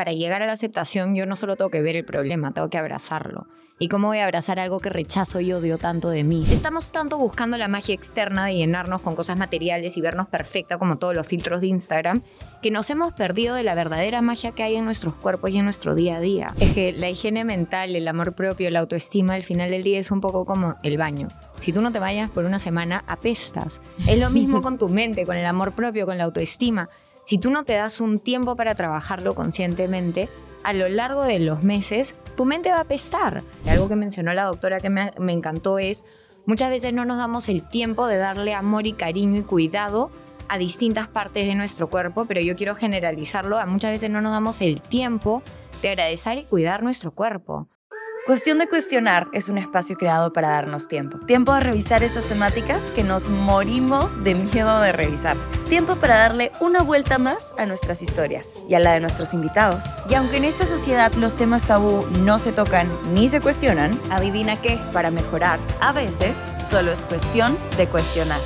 para llegar a la aceptación yo no solo tengo que ver el problema, tengo que abrazarlo. ¿Y cómo voy a abrazar algo que rechazo y odio tanto de mí? Estamos tanto buscando la magia externa de llenarnos con cosas materiales y vernos perfecta como todos los filtros de Instagram, que nos hemos perdido de la verdadera magia que hay en nuestros cuerpos y en nuestro día a día. Es que la higiene mental, el amor propio, la autoestima al final del día es un poco como el baño. Si tú no te bañas por una semana, apestas. Es lo mismo con tu mente, con el amor propio, con la autoestima. Si tú no te das un tiempo para trabajarlo conscientemente, a lo largo de los meses, tu mente va a apestar. Algo que mencionó la doctora que me, me encantó es, muchas veces no nos damos el tiempo de darle amor y cariño y cuidado a distintas partes de nuestro cuerpo, pero yo quiero generalizarlo, a muchas veces no nos damos el tiempo de agradecer y cuidar nuestro cuerpo. Cuestión de Cuestionar es un espacio creado para darnos tiempo. Tiempo de revisar esas temáticas que nos morimos de miedo de revisar. Tiempo para darle una vuelta más a nuestras historias y a la de nuestros invitados. Y aunque en esta sociedad los temas tabú no se tocan ni se cuestionan, adivina qué, para mejorar, a veces solo es cuestión de cuestionar.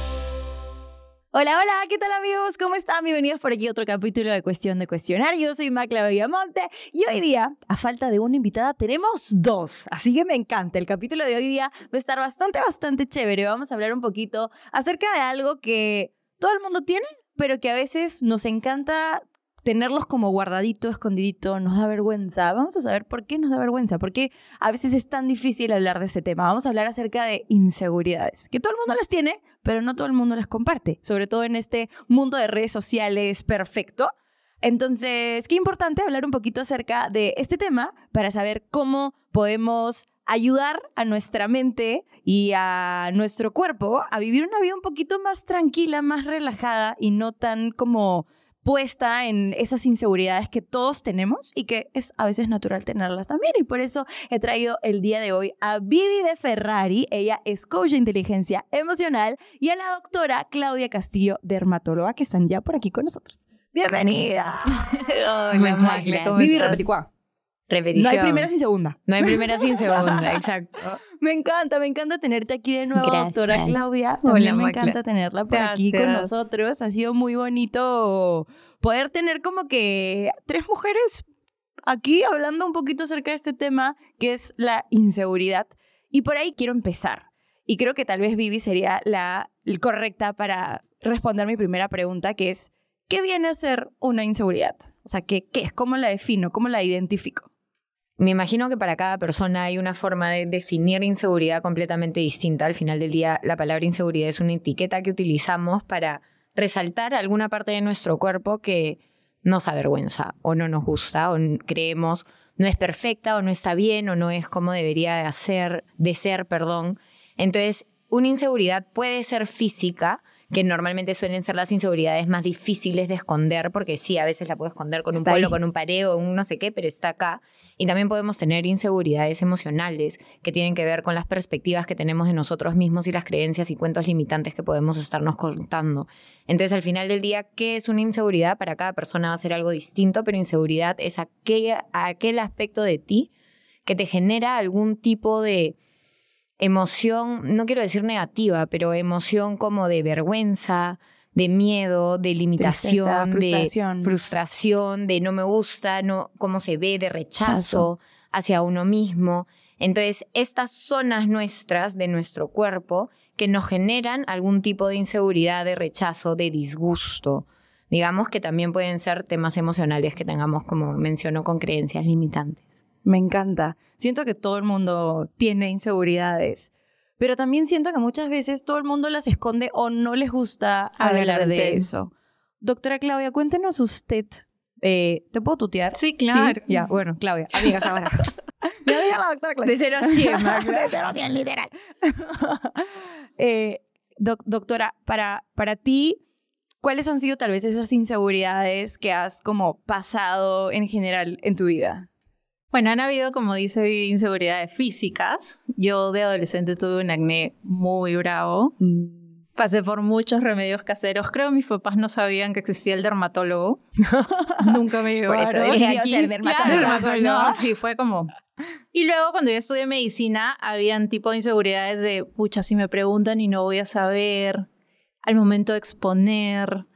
Hola, hola, ¿qué tal amigos? ¿Cómo están? Bienvenidos por aquí a otro capítulo de Cuestión de Cuestionar. Yo soy Macla Villamonte y hoy día, a falta de una invitada, tenemos dos. Así que me encanta. El capítulo de hoy día va a estar bastante, bastante chévere. Vamos a hablar un poquito acerca de algo que todo el mundo tiene, pero que a veces nos encanta tenerlos como guardadito, escondidito, nos da vergüenza. Vamos a saber por qué nos da vergüenza, porque a veces es tan difícil hablar de ese tema. Vamos a hablar acerca de inseguridades, que todo el mundo las tiene, pero no todo el mundo las comparte, sobre todo en este mundo de redes sociales perfecto. Entonces, qué importante hablar un poquito acerca de este tema para saber cómo podemos ayudar a nuestra mente y a nuestro cuerpo a vivir una vida un poquito más tranquila, más relajada y no tan como puesta en esas inseguridades que todos tenemos y que es a veces natural tenerlas también. Y por eso he traído el día de hoy a Vivi de Ferrari. Ella es coach de inteligencia emocional y a la doctora Claudia Castillo, dermatóloga, que están ya por aquí con nosotros. Bienvenida. Hola, Vivi Repeticua. Repetición. No hay primera sin segunda. No hay primera sin segunda, exacto. Me encanta, me encanta tenerte aquí de nuevo, Gracias. doctora Claudia. Hola, También me Macla. encanta tenerla por aquí con nosotros. Ha sido muy bonito poder tener como que tres mujeres aquí hablando un poquito acerca de este tema que es la inseguridad. Y por ahí quiero empezar. Y creo que tal vez Vivi sería la correcta para responder mi primera pregunta, que es, ¿qué viene a ser una inseguridad? O sea, ¿qué, qué es? ¿Cómo la defino? ¿Cómo la identifico? Me imagino que para cada persona hay una forma de definir inseguridad completamente distinta. Al final del día, la palabra inseguridad es una etiqueta que utilizamos para resaltar alguna parte de nuestro cuerpo que nos avergüenza o no nos gusta o creemos no es perfecta o no está bien o no es como debería de hacer, de ser, perdón. Entonces, una inseguridad puede ser física, que normalmente suelen ser las inseguridades más difíciles de esconder, porque sí, a veces la puedo esconder con Está un polo, ahí. con un pareo, un no sé qué, pero está acá. Y también podemos tener inseguridades emocionales que tienen que ver con las perspectivas que tenemos de nosotros mismos y las creencias y cuentos limitantes que podemos estarnos contando. Entonces, al final del día, ¿qué es una inseguridad? Para cada persona va a ser algo distinto, pero inseguridad es aquella, aquel aspecto de ti que te genera algún tipo de emoción, no quiero decir negativa, pero emoción como de vergüenza, de miedo, de limitación, de frustración. frustración, de no me gusta, no cómo se ve, de rechazo hacia uno mismo. Entonces, estas zonas nuestras de nuestro cuerpo que nos generan algún tipo de inseguridad, de rechazo, de disgusto. Digamos que también pueden ser temas emocionales que tengamos, como mencionó, con creencias limitantes. Me encanta. Siento que todo el mundo tiene inseguridades, pero también siento que muchas veces todo el mundo las esconde o no les gusta Hablar de eso. Doctora Claudia, cuéntenos usted. eh, ¿Te puedo tutear? Sí, claro. Ya, bueno, Claudia, amigas ahora. Mi amiga la doctora Claudia. De 0 a 100, Magda. De cero a cien, literal. Eh, doc- doctora, para, para ti, ¿cuáles han sido tal vez esas inseguridades que has como pasado en general en tu vida? Bueno, han habido, como dice, inseguridades físicas. Yo de adolescente tuve un acné muy bravo. Pasé por muchos remedios caseros. Creo que mis papás no sabían que existía el dermatólogo. Nunca me Por llevaron. eso decidió Y aquí- ser dermatóloga. No, sí, fue como... Y luego cuando yo estudié medicina, habían tipo de inseguridades de, pucha, si me preguntan y no voy a saber, al momento de exponer.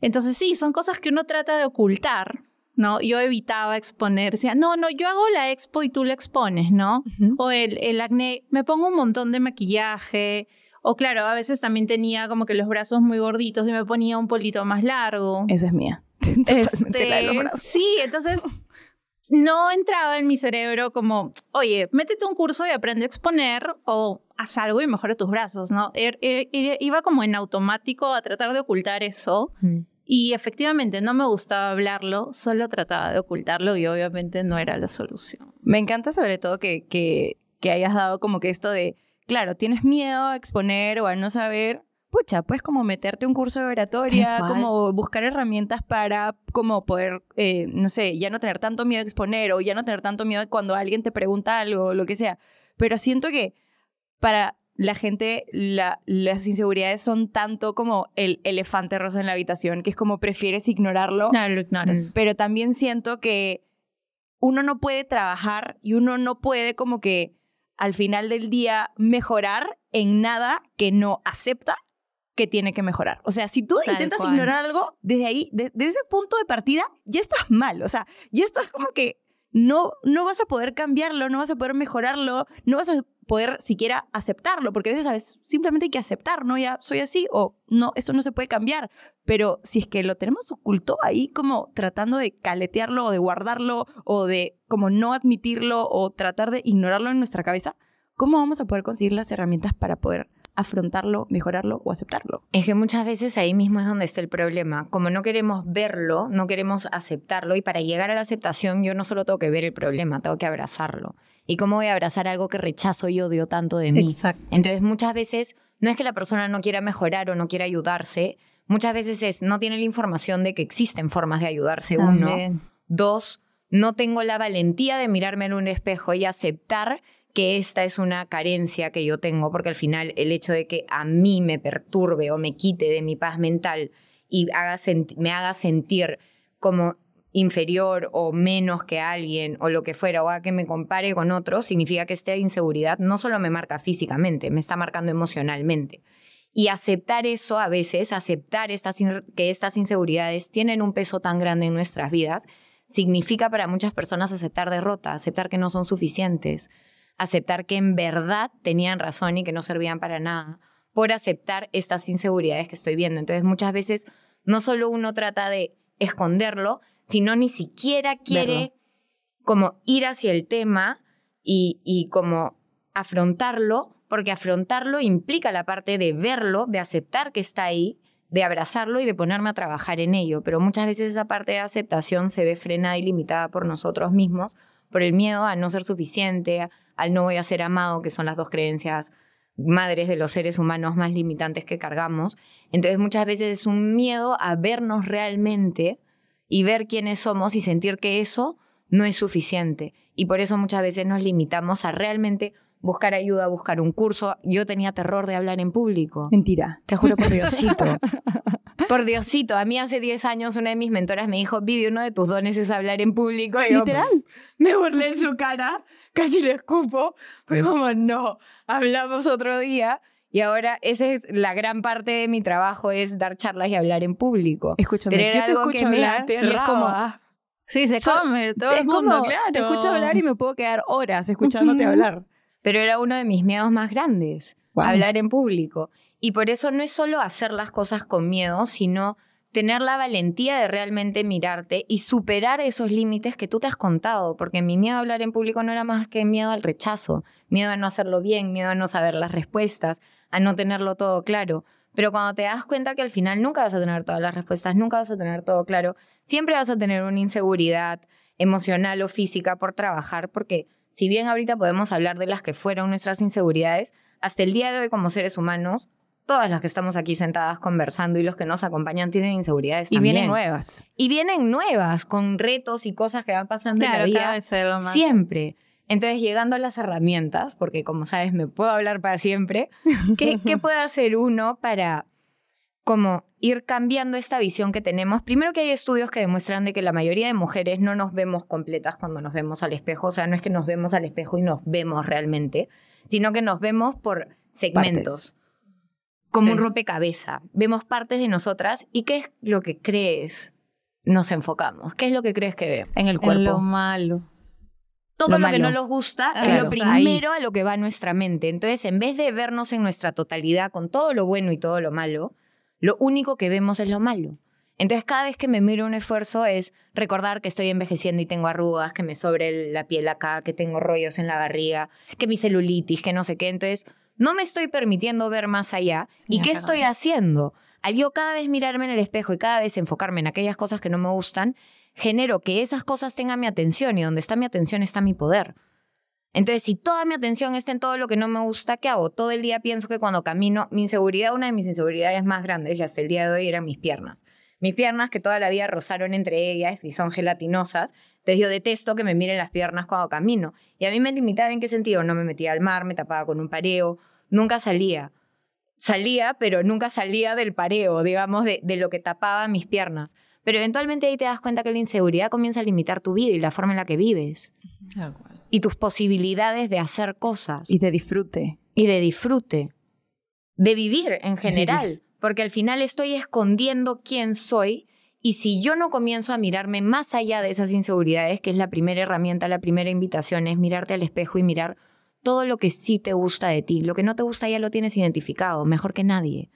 Entonces sí, son cosas que uno trata de ocultar, ¿no? Yo evitaba exponer, decía, no, no, yo hago la expo y tú la expones, ¿no? O el, el acné, me pongo un montón de maquillaje, o claro, a veces también tenía como que los brazos muy gorditos y me ponía un polito más largo. Esa es mía. Este, sí, entonces no entraba en mi cerebro como, oye, métete un curso y aprende a exponer o haz algo y mejora tus brazos, ¿no? Er, er, iba como en automático a tratar de ocultar eso. Y efectivamente no me gustaba hablarlo, solo trataba de ocultarlo y obviamente no era la solución. Me encanta sobre todo que, que, que hayas dado como que esto de, claro, tienes miedo a exponer o a no saber, pucha, pues como meterte un curso de oratoria, como buscar herramientas para como poder, eh, no sé, ya no tener tanto miedo a exponer o ya no tener tanto miedo cuando alguien te pregunta algo o lo que sea. Pero siento que para la gente las inseguridades son tanto como el elefante rosa en la habitación, que es como prefieres ignorarlo. No, lo ignores. Mm. Pero también siento que uno no puede trabajar y uno no puede como que al final del día mejorar en nada que no acepta que tiene que mejorar. O sea, si tú intentas ignorar algo, desde ahí, desde ese punto de partida, ya estás mal. O sea, ya estás como que no, no vas a poder cambiarlo, no vas a poder mejorarlo, no vas a poder siquiera aceptarlo, porque a veces. Simplemente hay que aceptar, ¿no? Ya soy así o no, eso no se puede cambiar. Pero si es que lo tenemos oculto ahí como tratando de caletearlo o de guardarlo o de como no admitirlo o tratar de ignorarlo en nuestra cabeza, ¿cómo vamos a poder conseguir las herramientas para poder afrontarlo, mejorarlo o aceptarlo. Es que muchas veces ahí mismo es donde está el problema. Como no queremos verlo, no queremos aceptarlo y para llegar a la aceptación yo no solo tengo que ver el problema, tengo que abrazarlo. ¿Y cómo voy a abrazar algo que rechazo y odio tanto de mí? Exacto. Entonces muchas veces no es que la persona no quiera mejorar o no quiera ayudarse, muchas veces es no tiene la información de que existen formas de ayudarse uno. Dos, no tengo la valentía de mirarme en un espejo y aceptar que esta es una carencia que yo tengo, porque al final el hecho de que a mí me perturbe o me quite de mi paz mental y haga me haga sentir como inferior o menos que alguien o lo que fuera, o a que me compare con otros, significa que esta inseguridad no solo me marca físicamente, me está marcando emocionalmente. Y aceptar eso a veces, aceptar estas, que estas inseguridades tienen un peso tan grande en nuestras vidas, significa para muchas personas aceptar derrota, aceptar que no son suficientes, aceptar que en verdad tenían razón y que no servían para nada, por aceptar estas inseguridades que estoy viendo. Entonces muchas veces no solo uno trata de esconderlo, sino ni siquiera quiere como ir hacia el tema y, y como afrontarlo, porque afrontarlo implica la parte de verlo, de aceptar que está ahí, de abrazarlo y de ponerme a trabajar en ello. Pero muchas veces esa parte de aceptación se ve frenada y limitada por nosotros mismos, por el miedo a no ser suficiente, al no voy a ser amado, que son las dos creencias madres de los seres humanos más limitantes que cargamos. Entonces muchas veces es un miedo a vernos realmente y ver quiénes somos y sentir que eso no es suficiente. Y por eso muchas veces nos limitamos a realmente buscar ayuda, buscar un curso. Yo tenía terror de hablar en público. Mentira. Te juro por Diosito. por Diosito. A mí hace 10 años una de mis mentoras me dijo, Vivi, uno de tus dones es hablar en público. Y Literal. me burlé en su cara, casi le escupo. Fue como, no, hablamos otro día. Y ahora esa es la gran parte de mi trabajo, es dar charlas y hablar en público. Escúchame, Pero yo te escucho hablar y es como... Sí, se come, todo el mundo, claro. Te escucho hablar y me puedo quedar horas escuchándote hablar pero era uno de mis miedos más grandes, hablar en público. Y por eso no es solo hacer las cosas con miedo, sino tener la valentía de realmente mirarte y superar esos límites que tú te has contado, porque mi miedo a hablar en público no era más que miedo al rechazo, miedo a no hacerlo bien, miedo a no saber las respuestas, a no tenerlo todo claro. Pero cuando te das cuenta que al final nunca vas a tener todas las respuestas, nunca vas a tener todo claro, siempre vas a tener una inseguridad emocional o física por trabajar, porque si bien ahorita podemos hablar de las que fueron nuestras inseguridades, hasta el día de hoy como seres humanos, todas las que estamos aquí sentadas conversando y los que nos acompañan tienen inseguridades y vienen nuevas. Y vienen nuevas, con retos y cosas que van pasando en la vida. Siempre. Entonces, llegando a las herramientas, porque como sabes, me puedo hablar para siempre, ¿qué, ¿qué puede hacer uno para como ir cambiando esta visión que tenemos. Primero que hay estudios que demuestran de que la mayoría de mujeres no nos vemos completas cuando nos vemos al espejo, o sea, no es que nos vemos al espejo y nos vemos realmente, sino que nos vemos por segmentos. Como un rompecabezas. Vemos partes de nosotras y qué es lo que crees nos enfocamos? ¿Qué es lo que crees que vemos? En el En cuerpo. lo malo. Todo Lo lo, que no nos gusta Ah, es claro. lo primero a lo que va a nuestra mente. Entonces, en vez de vernos en nuestra totalidad con todo lo bueno y todo lo malo, lo único que vemos es lo malo. Entonces, cada vez que me miro un esfuerzo es recordar que estoy envejeciendo y tengo arrugas, que me sobre la piel acá, que tengo rollos en la barriga, que mi celulitis, que no sé qué. Entonces, no me estoy permitiendo ver más allá. ¿Y qué estoy haciendo? Al yo cada vez mirarme en el espejo y cada vez enfocarme en aquellas cosas que no me gustan, genero que esas cosas tengan mi atención y donde está mi atención está mi poder. Entonces, si toda mi atención está en todo lo que no me gusta, ¿qué hago? Todo el día pienso que cuando camino, mi inseguridad, una de mis inseguridades más grandes y hasta el día de hoy eran mis piernas. Mis piernas que toda la vida rozaron entre ellas y son gelatinosas. Entonces yo detesto que me miren las piernas cuando camino. Y a mí me limitaba en qué sentido. No me metía al mar, me tapaba con un pareo, nunca salía. Salía, pero nunca salía del pareo, digamos, de, de lo que tapaba mis piernas. Pero eventualmente ahí te das cuenta que la inseguridad comienza a limitar tu vida y la forma en la que vives. Y tus posibilidades de hacer cosas Y de disfrute. y de disfrute, de vivir en general, porque al final estoy escondiendo quién soy y si yo no comienzo a mirarme más allá de esas inseguridades, que es la primera herramienta, la primera invitación, es mirarte al espejo y mirar todo lo que sí te gusta de ti, lo que no te gusta ya lo tienes identificado, mejor que nadie.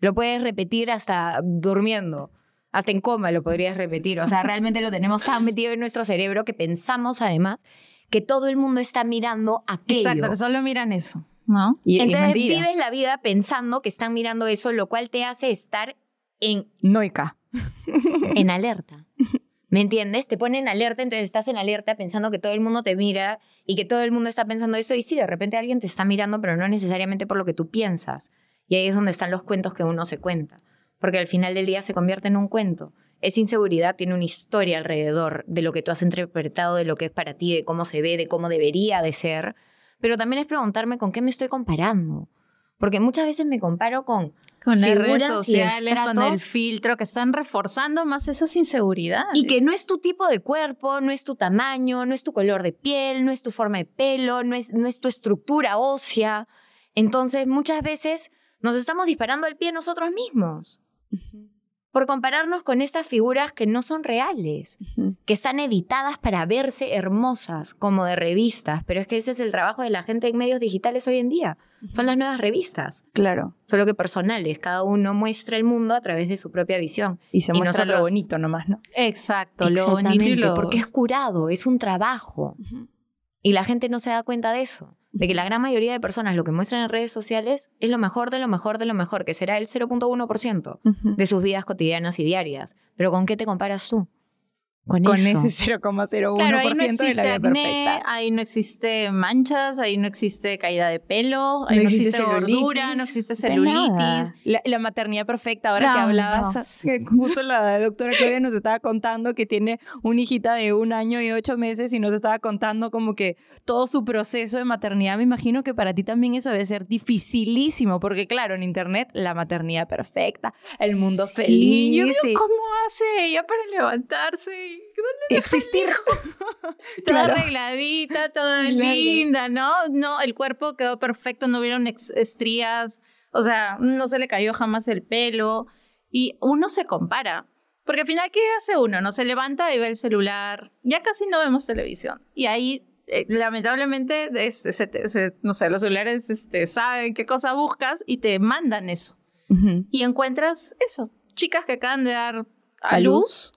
Lo puedes repetir hasta durmiendo, hasta en coma lo podrías repetir, o sea, realmente lo tenemos tan metido en nuestro cerebro que pensamos además que todo el mundo está mirando aquello. Exacto, que solo miran eso, ¿no? Y, Entonces vives la vida pensando que están mirando eso, lo cual te hace estar en, Noica. en alerta. ¿Me entiendes? Te pone en alerta, entonces estás en alerta pensando que todo el mundo te mira y que todo el mundo está pensando eso. Y sí, de repente alguien te está mirando, pero no necesariamente por lo que tú piensas. Y ahí es donde están los cuentos que uno se cuenta. Porque al final del día se convierte en un cuento. Esa inseguridad tiene una historia alrededor de lo que tú has interpretado, de lo que es para ti, de cómo se ve, de cómo debería de ser. Pero también es preguntarme con qué me estoy comparando. Porque muchas veces me comparo con Con las redes sociales, con el filtro, que están reforzando más esas inseguridades. Y que no es tu tipo de cuerpo, no es tu tamaño, no es tu color de piel, no es tu forma de pelo, no es, no es tu estructura ósea. Entonces, muchas veces nos estamos disparando al pie nosotros mismos por compararnos con estas figuras que no son reales, que están editadas para verse hermosas, como de revistas. Pero es que ese es el trabajo de la gente en medios digitales hoy en día. Son las nuevas revistas, Claro. solo que personales. Cada uno muestra el mundo a través de su propia visión. Y se Y muestra lo nosotros- bonito nomás, ¿no? Exacto, lo bonito y lo... porque es curado, es un trabajo. Y la gente no se da cuenta de eso, de que la gran mayoría de personas lo que muestran en redes sociales es lo mejor de lo mejor de lo mejor, que será el 0.1% de sus vidas cotidianas y diarias. Pero ¿con qué te comparas tú? Con, Con eso. ese 0,01% Claro, ahí no de la vida acné, perfecta. ahí no existe manchas, ahí no existe caída de pelo, ahí No no, existe existe, gordura, no existe celulitis. La, la maternidad perfecta, ahora que No, hablabas, que justo la doctora Claudia nos estaba contando que tiene una hijita de un año y ocho meses y nos estaba contando como que todo su proceso de maternidad. Me imagino que para ti también eso debe ser dificilísimo, porque claro, en internet la maternidad perfecta, el mundo feliz. Y yo y- digo, ¿cómo hace ella para levantarse? Existir. Toda Claro. arregladita, toda Claro. linda, ¿no? No, el cuerpo quedó perfecto, no hubieron estrías, o sea, no se le cayó jamás el pelo. Y uno se compara. Porque al final, ¿qué hace uno? No se levanta y ve el celular. Ya casi no vemos televisión. Y ahí, eh, lamentablemente, este, se se- no sé, los celulares este, saben qué cosa buscas y te mandan eso. Y encuentras eso. Chicas que acaban de dar a ¿A luz, luz?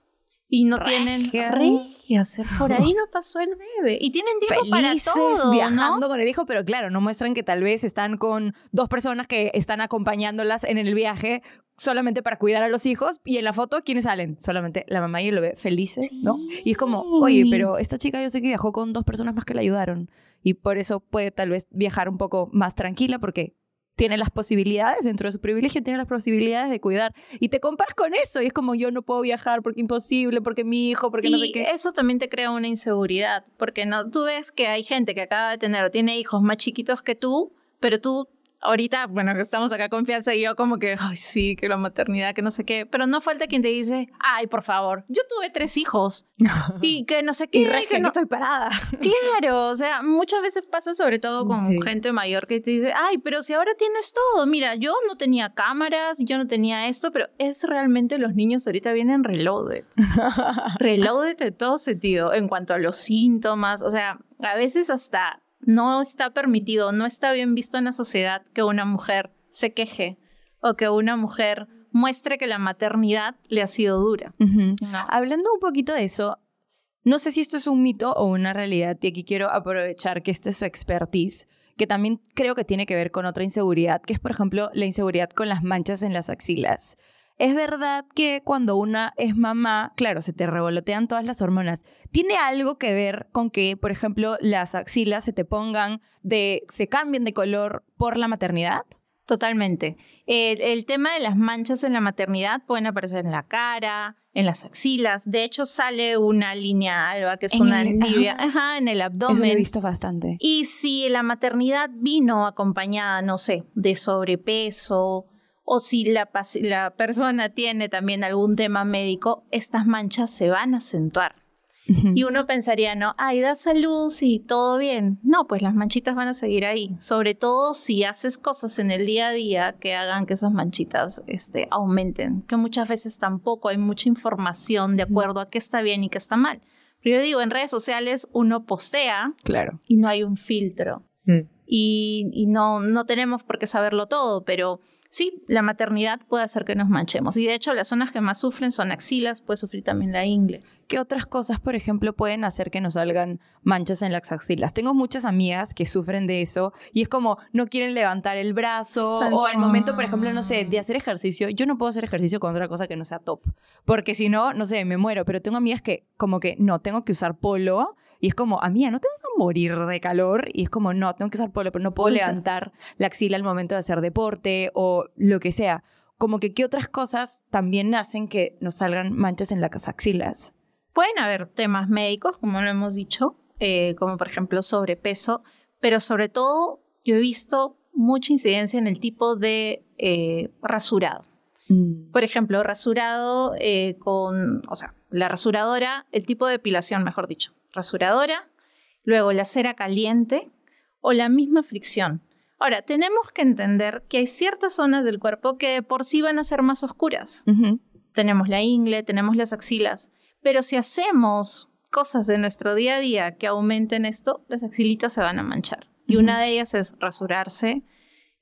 Y no tienen regias. Por ahí no pasó el bebé. Y tienen tiempo felices para todo, viajando ¿no? con el hijo, pero claro, no muestran que tal vez están con dos personas que están acompañándolas en el viaje solamente para cuidar a los hijos y en la foto quiénes salen solamente la mamá y el bebé felices no y es como oye pero esta chica yo sé que viajó con dos personas más que la ayudaron y por eso puede tal vez viajar un poco más tranquila porque tiene las posibilidades dentro de su privilegio tiene las posibilidades de cuidar. Y te comparas con eso y es como yo no puedo viajar porque imposible porque mi hijo porque no sé qué eso también te crea una inseguridad, porque no, tú ves que hay gente que acaba de tener o tiene hijos más chiquitos que tú, pero tú ahorita, bueno, que estamos acá confianza y yo como que, ay, sí, que la maternidad, que no sé qué, pero no falta quien te dice, ay, por favor, yo tuve tres hijos y que no sé qué. Y que no estoy parada. Claro, o sea, muchas veces pasa sobre todo con gente mayor que te dice, ay, pero si ahora tienes todo, mira, yo no tenía cámaras, yo no tenía esto, pero es realmente los niños ahorita vienen reloaded. reloaded de todo sentido, en cuanto a los síntomas, o sea, a veces hasta no está permitido, no está bien visto en la sociedad que una mujer se queje o que una mujer muestre que la maternidad le ha sido dura. Hablando un poquito de eso, no sé si esto es un mito o una realidad y aquí quiero aprovechar que esta es su expertise, que también creo que tiene que ver con otra inseguridad, que es por ejemplo la inseguridad con las manchas en las axilas. Es verdad que cuando una es mamá, claro, se te revolotean todas las hormonas. ¿Tiene algo que ver con que, por ejemplo, las axilas se te pongan de, se cambien de color por la maternidad? Totalmente. El, tema de las manchas en la maternidad pueden aparecer en la cara, en las axilas. De hecho, sale una línea alba, que es una tibia, ajá. en el abdomen. Eso lo he visto bastante. Y si la maternidad vino acompañada, no sé, de sobrepeso, o si la, la persona tiene también algún tema médico, estas manchas se van a acentuar. Y uno pensaría, no, ay, da salud y todo bien. No, pues las manchitas van a seguir ahí. Sobre todo si haces cosas en el día a día que hagan que esas manchitas este, aumenten. Que muchas veces tampoco hay mucha información de acuerdo a qué está bien y qué está mal. Pero yo digo, en redes sociales uno postea claro. y no hay un filtro. Mm. Y, y no, no tenemos por qué saberlo todo, pero sí, la maternidad puede hacer que nos manchemos. Y de hecho, las zonas que más sufren son axilas, puede sufrir también la ingle. ¿Qué otras cosas, por ejemplo, pueden hacer que nos salgan manchas en las axilas? Tengo muchas amigas que sufren de eso y es como no quieren levantar el brazo o al momento, por ejemplo, no sé, de hacer ejercicio. Yo no puedo hacer ejercicio con otra cosa que no sea top, porque si no, no sé, me muero. Pero tengo amigas que como que no, tengo que usar polo y es como, amiga, no te vas a morir de calor y es como, no, tengo que usar polo, pero no puedo levantar la axila al momento de hacer deporte o lo que sea. Como que qué otras cosas también hacen que nos salgan manchas en las axilas. Pueden haber temas médicos, como lo hemos dicho, eh, como por ejemplo sobrepeso, pero sobre todo yo he visto mucha incidencia en el tipo de eh, rasurado. Mm. Por ejemplo, rasurado eh, con, o sea, la rasuradora, el tipo de depilación, mejor dicho, rasuradora, luego la cera caliente o la misma fricción. Ahora, tenemos que entender que hay ciertas zonas del cuerpo que por sí van a ser más oscuras. Tenemos la ingle, tenemos las axilas, pero si hacemos cosas de nuestro día a día que aumenten esto, las axilitas se van a manchar. Y una de ellas es rasurarse,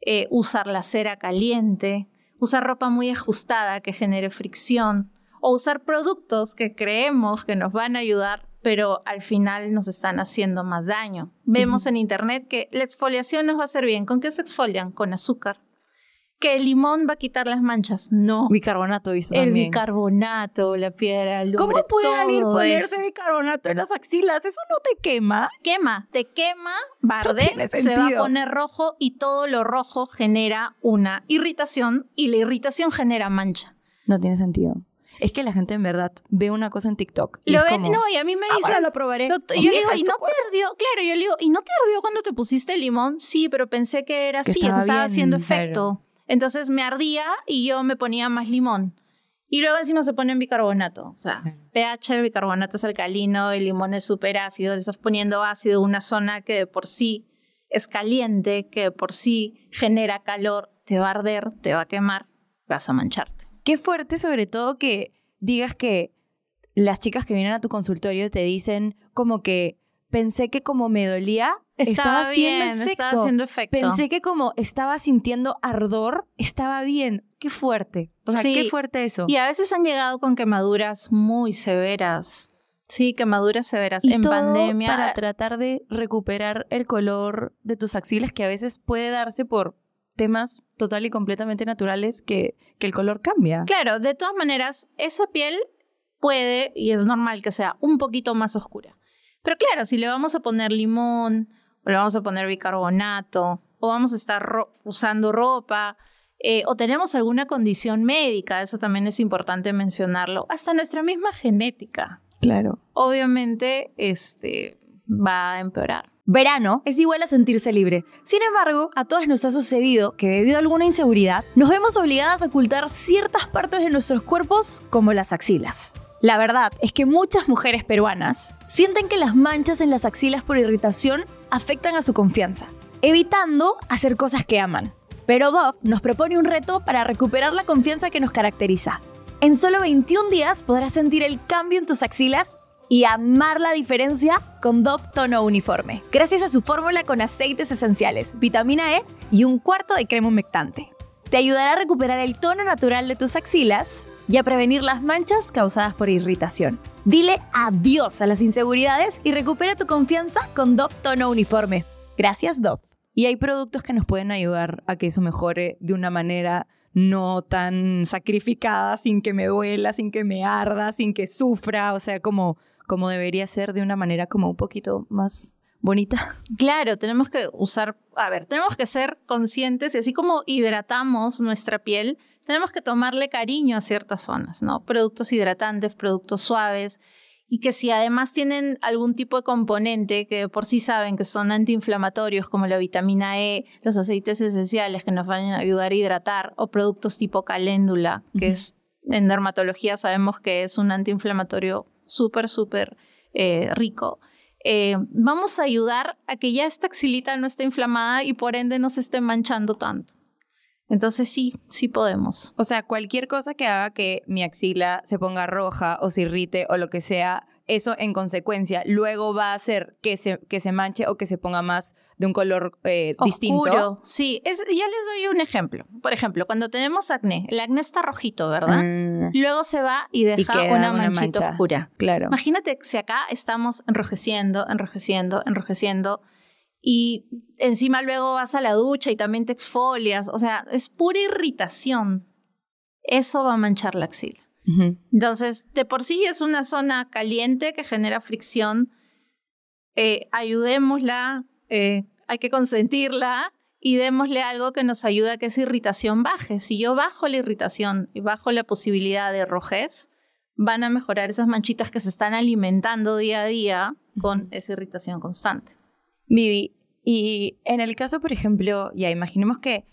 eh, usar la cera caliente, usar ropa muy ajustada que genere fricción, o usar productos que creemos que nos van a ayudar, pero al final nos están haciendo más daño. Vemos en internet que la exfoliación nos va a hacer bien. ¿Con qué se exfolian? Con azúcar que el limón va a quitar las manchas. No. Bicarbonato, dice El bicarbonato, la piedra lumbre, ¿Cómo puede alguien ponerse bicarbonato en las axilas? ¿Eso no te quema? Quema, te quema, barde, se va a poner rojo y todo lo rojo genera una irritación y la irritación genera mancha. No tiene sentido. Es que la gente en verdad ve una cosa en TikTok. Y lo ven, no, y a mí me dice. Ahora lo probaré. y yo digo, ¿y no te ardió? Claro, yo le digo, ¿y no te ardió cuando te pusiste el limón? Sí, pero pensé que era así, estaba, estaba haciendo efecto. Entonces me ardía y yo me ponía más limón. Y luego encima se pone en bicarbonato. O sea, pH del bicarbonato es alcalino, el limón es súper ácido, le estás poniendo ácido una zona que de por sí es caliente, que de por sí genera calor, te va a arder, te va a quemar, vas a mancharte. Qué fuerte sobre todo que digas que las chicas que vienen a tu consultorio te dicen como que pensé que como me dolía, estaba, bien, haciendo efecto. estaba haciendo efecto. Pensé que como estaba sintiendo ardor, estaba bien. Qué fuerte. O sea, qué fuerte eso. Y a veces han llegado con quemaduras muy severas. Sí, quemaduras severas en pandemia. Para tratar de recuperar el color de tus axilas, que a veces puede darse por temas total y completamente naturales que, que el color cambia. Claro, de todas maneras, esa piel puede y es normal que sea un poquito más oscura. Pero claro, si le vamos a poner limón o le vamos a poner bicarbonato o vamos a estar usando ropa eh, o tenemos alguna condición médica, eso también es importante mencionarlo, hasta nuestra misma genética. Claro. Obviamente, este, va a empeorar. Verano es igual a sentirse libre. Sin embargo, a todas nos ha sucedido que debido a alguna inseguridad, nos vemos obligadas a ocultar ciertas partes de nuestros cuerpos, como las axilas. La verdad es que muchas mujeres peruanas sienten que las manchas en las axilas por irritación afectan a su confianza, evitando hacer cosas que aman. Pero Dove nos propone un reto para recuperar la confianza que nos caracteriza. En solo 21 días podrás sentir el cambio en tus axilas y amar la diferencia con Dove Tono Uniforme, gracias a su fórmula con aceites esenciales, vitamina E y un cuarto de crema humectante. Te ayudará a recuperar el tono natural de tus axilas y a prevenir las manchas causadas por irritación. Dile adiós a las inseguridades y recupera tu confianza con Dove Tono Uniforme. Gracias, Dove. Y hay productos que nos pueden ayudar a que eso mejore de una manera no tan sacrificada, sin que me duela, sin que me arda, sin que sufra, o sea, como como debería ser de una manera como un poquito más bonita. Claro, tenemos que usar, a ver, tenemos que ser conscientes y así como hidratamos nuestra piel, tenemos que tomarle cariño a ciertas zonas, ¿no? Productos hidratantes, productos suaves y que si además tienen algún tipo de componente que por sí saben que son antiinflamatorios como la vitamina E, los aceites esenciales que nos van a ayudar a hidratar o productos tipo caléndula, que es en dermatología sabemos que es un antiinflamatorio súper, súper eh, rico. Eh, vamos a ayudar a que ya esta axilita no esté inflamada y por ende no se esté manchando tanto. Entonces sí, sí podemos. O sea, cualquier cosa que haga que mi axila se ponga roja o se irrite o lo que sea, eso en consecuencia luego va a hacer que se, que se manche o que se ponga más de un color eh, distinto. Sí, es, ya les doy un ejemplo. Por ejemplo, cuando tenemos acné, el acné está rojito, ¿verdad? Mm. Luego se va y deja una, manchita oscura. Claro. Imagínate si acá estamos enrojeciendo, enrojeciendo, enrojeciendo y encima luego vas a la ducha y también te exfolias. O sea, es pura irritación. Eso va a manchar la axila. Entonces, de por sí es una zona caliente que genera fricción. Eh, ayudémosla, eh, hay que consentirla y démosle algo que nos ayude a que esa irritación baje. Si yo bajo la irritación y bajo la posibilidad de rojez, van a mejorar esas manchitas que se están alimentando día a día con esa irritación constante. Vivi, y en el caso, por ejemplo, ya imaginemos que,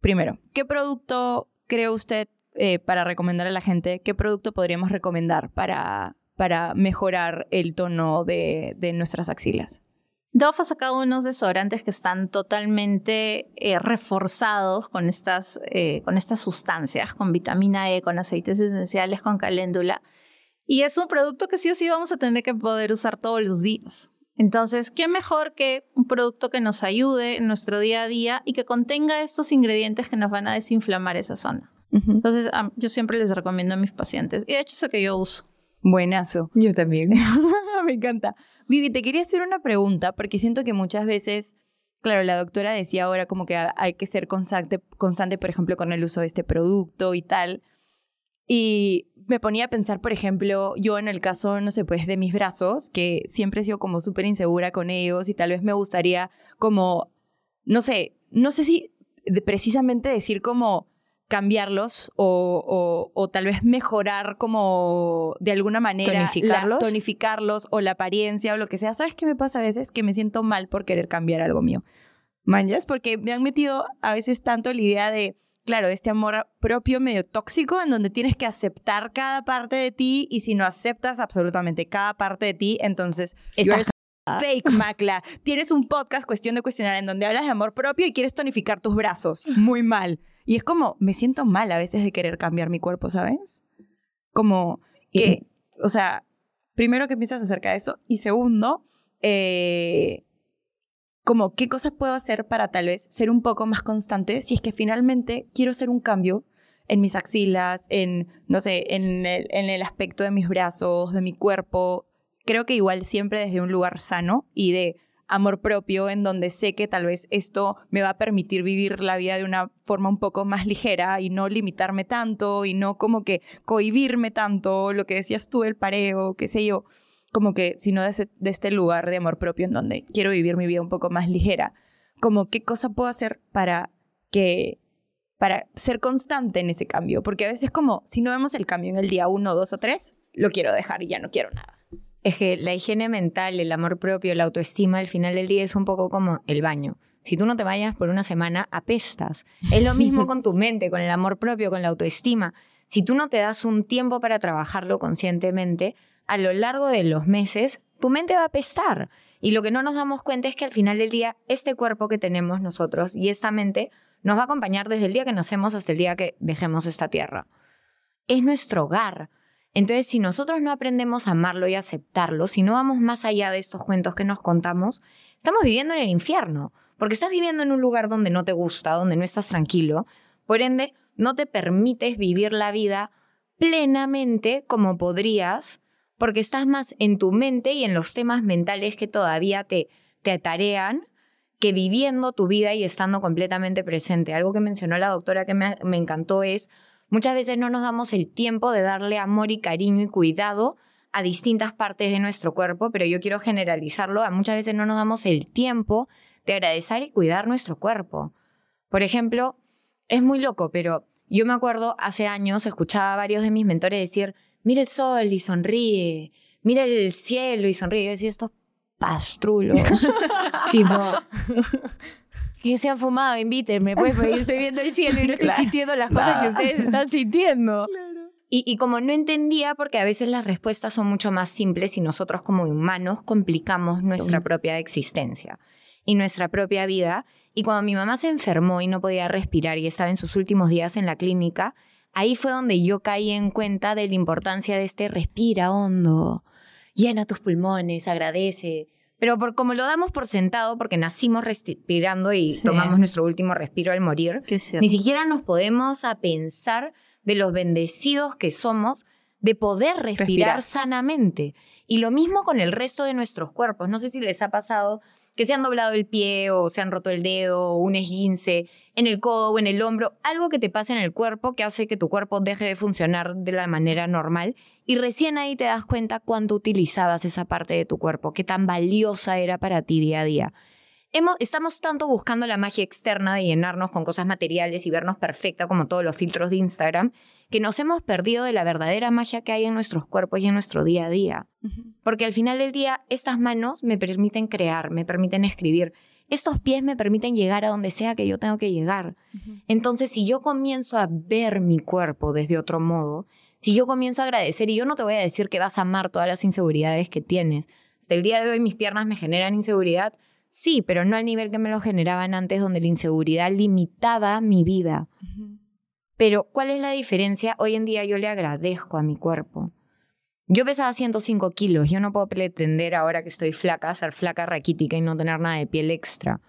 primero, ¿qué producto cree usted eh, para recomendar a la gente, ¿qué producto podríamos recomendar para, para mejorar el tono de, de nuestras axilas? Dove ha sacado unos desodorantes que están totalmente eh, reforzados con estas, eh, con estas sustancias, con vitamina E, con aceites esenciales, con caléndula. Y es un producto que sí o sí vamos a tener que poder usar todos los días. Entonces, ¿qué mejor que un producto que nos ayude en nuestro día a día y que contenga estos ingredientes que nos van a desinflamar esa zona? Entonces, yo siempre les recomiendo a mis pacientes. Y de hecho, eso que yo uso. Buenazo. Yo también. Me encanta. Vivi, te quería hacer una pregunta porque siento que muchas veces, claro, la doctora decía ahora como que hay que ser constante, constante, por ejemplo, con el uso de este producto y tal. Y me ponía a pensar, por ejemplo, yo en el caso, no sé, pues de mis brazos, que siempre he sido como súper insegura con ellos y tal vez me gustaría como, no sé, no sé si precisamente decir como cambiarlos o, o, tal vez mejorar como de alguna manera tonificarlos. tonificarlos o la apariencia o lo que sea. ¿Sabes qué me pasa a veces? Que me siento mal por querer cambiar algo mío. ¿Manjas? Porque me han metido a veces tanto la idea de, claro, este amor propio medio tóxico en donde tienes que aceptar cada parte de ti y si no aceptas absolutamente cada parte de ti, entonces... Estás fake, Macla. Tienes un podcast, Cuestión de Cuestionar, en donde hablas de amor propio y quieres tonificar tus brazos. Muy mal. Y es como, me siento mal a veces de querer cambiar mi cuerpo, ¿sabes? Como que, o sea, primero que piensas acerca de eso y segundo, eh, como qué cosas puedo hacer para tal vez ser un poco más constante si es que finalmente quiero hacer un cambio en mis axilas, en, no sé, en el, en el aspecto de mis brazos, de mi cuerpo. Creo que igual siempre desde un lugar sano y de amor propio en donde sé que tal vez esto me va a permitir vivir la vida de una forma un poco más ligera y no limitarme tanto y no como que cohibirme tanto, lo que decías tú, el pareo, qué sé yo, como que sino de, de este lugar de amor propio en donde quiero vivir mi vida un poco más ligera. Como qué cosa puedo hacer para que para ser constante en ese cambio, porque a veces como si no vemos el cambio en el día uno, dos o tres, lo quiero dejar y ya no quiero nada. Es que la higiene mental, el amor propio, la autoestima, al final del día es un poco como el baño. Si tú no te vayas por una semana, apestas. Es lo mismo con tu mente, con el amor propio, con la autoestima. Si tú no te das un tiempo para trabajarlo conscientemente, a lo largo de los meses, tu mente va a apestar. Y lo que no nos damos cuenta es que al final del día, este cuerpo que tenemos nosotros y esta mente nos va a acompañar desde el día que nacemos hasta el día que dejemos esta tierra. Es nuestro hogar. Entonces, si nosotros no aprendemos a amarlo y aceptarlo, si no vamos más allá de estos cuentos que nos contamos, estamos viviendo en el infierno, porque estás viviendo en un lugar donde no te gusta, donde no estás tranquilo, por ende, no te permites vivir la vida plenamente como podrías, porque estás más en tu mente y en los temas mentales que todavía te, te atarean que viviendo tu vida y estando completamente presente. Algo que mencionó la doctora que me, me encantó es Muchas veces no nos damos el tiempo de darle amor y cariño y cuidado a distintas partes de nuestro cuerpo, pero yo quiero generalizarlo, a muchas veces no nos damos el tiempo de agradecer y cuidar nuestro cuerpo. Por ejemplo, es muy loco, pero yo me acuerdo hace años, escuchaba a varios de mis mentores decir, mira el sol y sonríe, mira el cielo y sonríe. Yo decía, estos pastrulos. tipo, que se han fumado, invítenme, pues, porque yo estoy viendo el cielo y no estoy sintiendo las cosas que ustedes están sintiendo. Y, y, como no entendía, porque a veces las respuestas son mucho más simples y nosotros como humanos complicamos nuestra propia existencia y nuestra propia vida. Y cuando mi mamá se enfermó y no podía respirar y estaba en sus últimos días en la clínica, ahí fue donde yo caí en cuenta de la importancia de este respira hondo, llena tus pulmones, agradece, pero por, como lo damos por sentado, porque nacimos respirando y tomamos nuestro último respiro al morir, ni siquiera nos podemos a pensar de los bendecidos que somos de poder respirar sanamente. Y lo mismo con el resto de nuestros cuerpos. No sé si les ha pasado que se han doblado el pie o se han roto el dedo o un esguince en el codo o en el hombro, algo que te pasa en el cuerpo que hace que tu cuerpo deje de funcionar de la manera normal y recién ahí te das cuenta cuánto utilizabas esa parte de tu cuerpo, qué tan valiosa era para ti día a día. Estamos tanto buscando la magia externa de llenarnos con cosas materiales y vernos perfecta como todos los filtros de Instagram, que nos hemos perdido de la verdadera magia que hay en nuestros cuerpos y en nuestro día a día. Porque al final del día, estas manos me permiten crear, me permiten escribir. Estos pies me permiten llegar a donde sea que yo tengo que llegar. Entonces, si yo comienzo a ver mi cuerpo desde otro modo, si yo comienzo a agradecer, y yo no te voy a decir que vas a amar todas las inseguridades que tienes, hasta el día de hoy mis piernas me generan inseguridad, Sí, pero no al nivel que me lo generaban antes, donde la inseguridad limitaba mi vida. Pero, ¿cuál es la diferencia? Hoy en día yo le agradezco a mi cuerpo. Yo pesaba 105 kilos. Yo no puedo pretender ahora que estoy flaca, ser flaca raquítica y no tener nada de piel extra.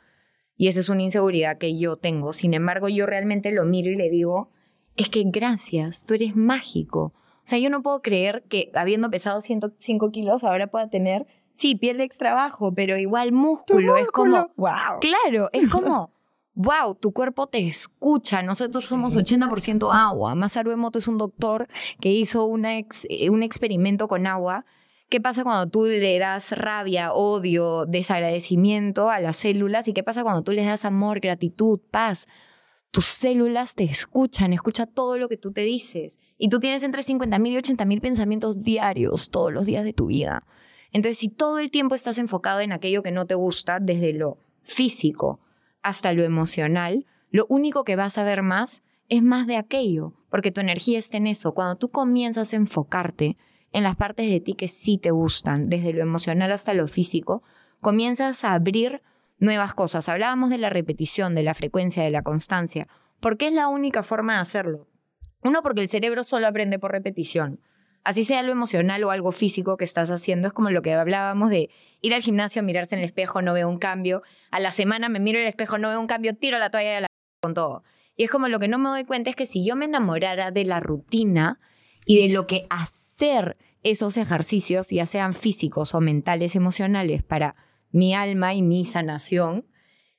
Y esa es una inseguridad que yo tengo. Sin embargo, yo realmente lo miro y le digo, es que gracias, tú eres mágico. O sea, yo no puedo creer que habiendo pesado 105 kilos ahora pueda tener sí, piel de extra bajo, pero igual músculo. Es como, wow. Claro, es como, wow, tu cuerpo te escucha. Nosotros somos 80% agua. Masaru Emoto es un doctor que hizo una eh, un experimento con agua. ¿Qué pasa cuando tú le das rabia, odio, desagradecimiento a las células? ¿Y qué pasa cuando tú les das amor, gratitud, paz? Tus células te escuchan, escucha todo lo que tú te dices. Y tú tienes entre 50.000 y 80.000 pensamientos diarios todos los días de tu vida. Entonces, si todo el tiempo estás enfocado en aquello que no te gusta, desde lo físico hasta lo emocional, lo único que vas a ver más es más de aquello, porque tu energía está en eso. Cuando tú comienzas a enfocarte en las partes de ti que sí te gustan, desde lo emocional hasta lo físico, comienzas a abrir nuevas cosas. Hablábamos de la repetición, de la frecuencia, de la constancia, porque es la única forma de hacerlo. Uno, porque el cerebro solo aprende por repetición así sea lo emocional o algo físico que estás haciendo, es como lo que hablábamos de ir al gimnasio, mirarse en el espejo, no veo un cambio, a la semana me miro en el espejo, no veo un cambio, tiro la toalla la con todo. Y es como lo que no me doy cuenta es que si yo me enamorara de la rutina y de lo que hacer esos ejercicios, ya sean físicos o mentales, emocionales, para mi alma y mi sanación,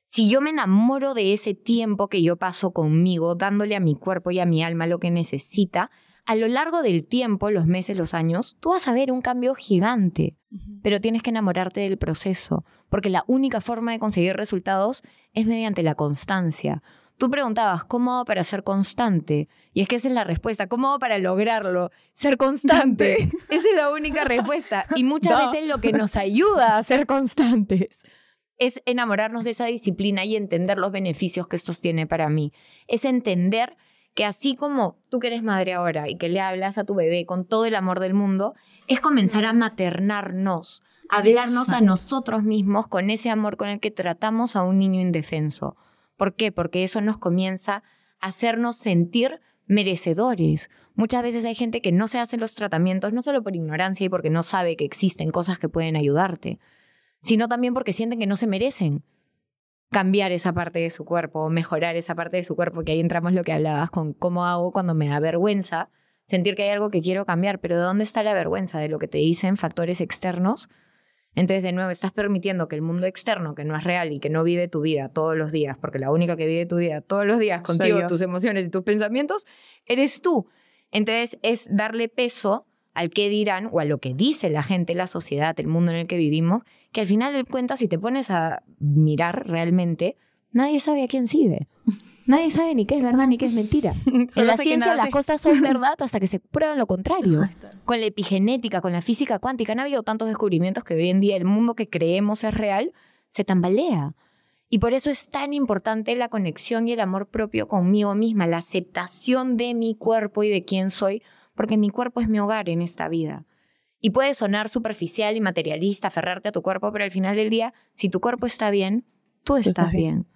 si yo me enamoro de ese tiempo que yo paso conmigo, dándole a mi cuerpo y a mi alma lo que necesita, a lo largo del tiempo, los meses, los años, tú vas a ver un cambio gigante, pero tienes que enamorarte del proceso, porque la única forma de conseguir resultados es mediante la constancia. Tú preguntabas, ¿cómo hago para ser constante? Y es que esa es la respuesta. ¿Cómo hago para lograrlo? Ser constante. esa es la única respuesta. Y muchas veces lo que nos ayuda a ser constantes es enamorarnos de esa disciplina y entender los beneficios que esto tiene para mí. Es entender que así como tú que eres madre ahora y que le hablas a tu bebé con todo el amor del mundo, es comenzar a maternarnos, hablarnos a nosotros mismos con ese amor con el que tratamos a un niño indefenso. ¿Por qué? Porque eso nos comienza a hacernos sentir merecedores. Muchas veces hay gente que no se hace los tratamientos no solo por ignorancia y porque no sabe que existen cosas que pueden ayudarte, sino también porque sienten que no se merecen cambiar esa parte de su cuerpo mejorar esa parte de su cuerpo, que ahí entramos lo que hablabas con cómo hago cuando me da vergüenza, sentir que hay algo que quiero cambiar, pero ¿de dónde está la vergüenza? ¿De lo que te dicen factores externos? Entonces, de nuevo, estás permitiendo que el mundo externo, que no es real y que no vive tu vida todos los días, porque la única que vive tu vida todos los días contigo, tus emociones y tus pensamientos, eres tú. Entonces, es darle peso al que dirán o a lo que dice la gente, la sociedad, el mundo en el que vivimos, que al final de cuentas, si te pones a mirar realmente, nadie sabe a quién sigue. Nadie sabe ni qué es verdad ni qué es mentira. en la ciencia las cosas son verdad hasta que se prueban lo contrario. Con la epigenética, con la física cuántica, han habido tantos descubrimientos que hoy en día el mundo que creemos es real se tambalea. Y por eso es tan importante la conexión y el amor propio conmigo misma, la aceptación de mi cuerpo y de quién soy, porque mi cuerpo es mi hogar en esta vida. Y puede sonar superficial y materialista, aferrarte a tu cuerpo, pero al final del día, si tu cuerpo está bien, tú estás, bien.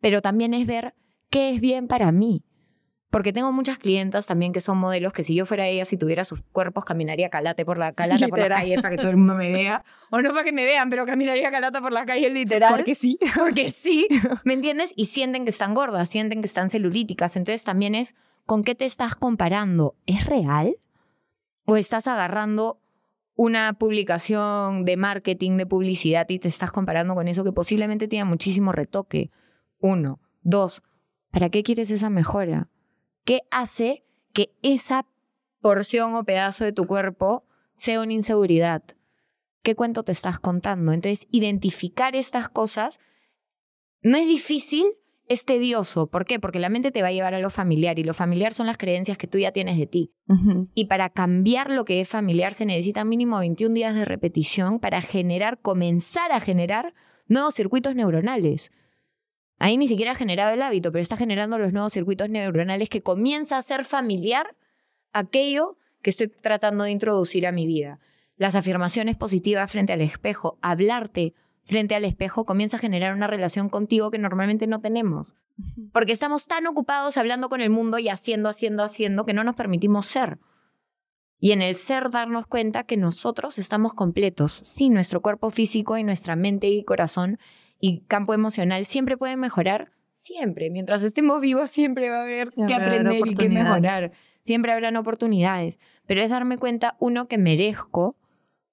Pero también es ver qué es bien para mí. Porque tengo muchas clientas también que son modelos que si yo fuera ella, si tuviera sus cuerpos, caminaría calate por la calata por la calle para que todo el mundo me vea. O no para que me vean, pero caminaría calata por la calle literal. Porque sí. Porque sí. ¿Me entiendes? Y sienten que están gordas, sienten que están celulíticas. Entonces también es, ¿con qué te estás comparando? ¿Es real? ¿O estás agarrando una publicación de marketing, de publicidad y te estás comparando con eso que posiblemente tiene muchísimo retoque? Uno. Dos ¿Para qué quieres esa mejora? ¿Qué hace que esa porción o pedazo de tu cuerpo sea una inseguridad? ¿Qué cuento te estás contando? Entonces, identificar estas cosas no es difícil, es tedioso. ¿Por qué? Porque la mente te va a llevar a lo familiar y lo familiar son las creencias que tú ya tienes de ti. Y para cambiar lo que es familiar se necesita mínimo 21 días de repetición para generar, comenzar a generar nuevos circuitos neuronales. Ahí ni siquiera ha generado el hábito, pero está generando los nuevos circuitos neuronales que comienza a ser familiar aquello que estoy tratando de introducir a mi vida. Las afirmaciones positivas frente al espejo, hablarte frente al espejo comienza a generar una relación contigo que normalmente no tenemos. Porque estamos tan ocupados hablando con el mundo y haciendo, haciendo, haciendo que no nos permitimos ser. Y en el ser darnos cuenta que nosotros estamos completos, sí, nuestro cuerpo físico y nuestra mente y corazón y campo emocional siempre puede mejorar, siempre. Mientras estemos vivos siempre va a haber que aprender y que mejorar. Siempre habrán oportunidades. Pero es darme cuenta, uno, que merezco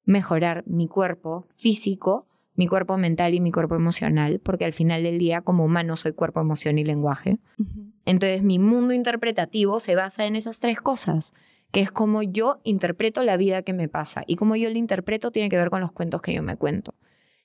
mejorar mi cuerpo físico, mi cuerpo mental y mi cuerpo emocional, porque al final del día como humano soy cuerpo, emoción y lenguaje. Entonces mi mundo interpretativo se basa en esas tres cosas, que es como yo interpreto la vida que me pasa y como yo la interpreto tiene que ver con los cuentos que yo me cuento.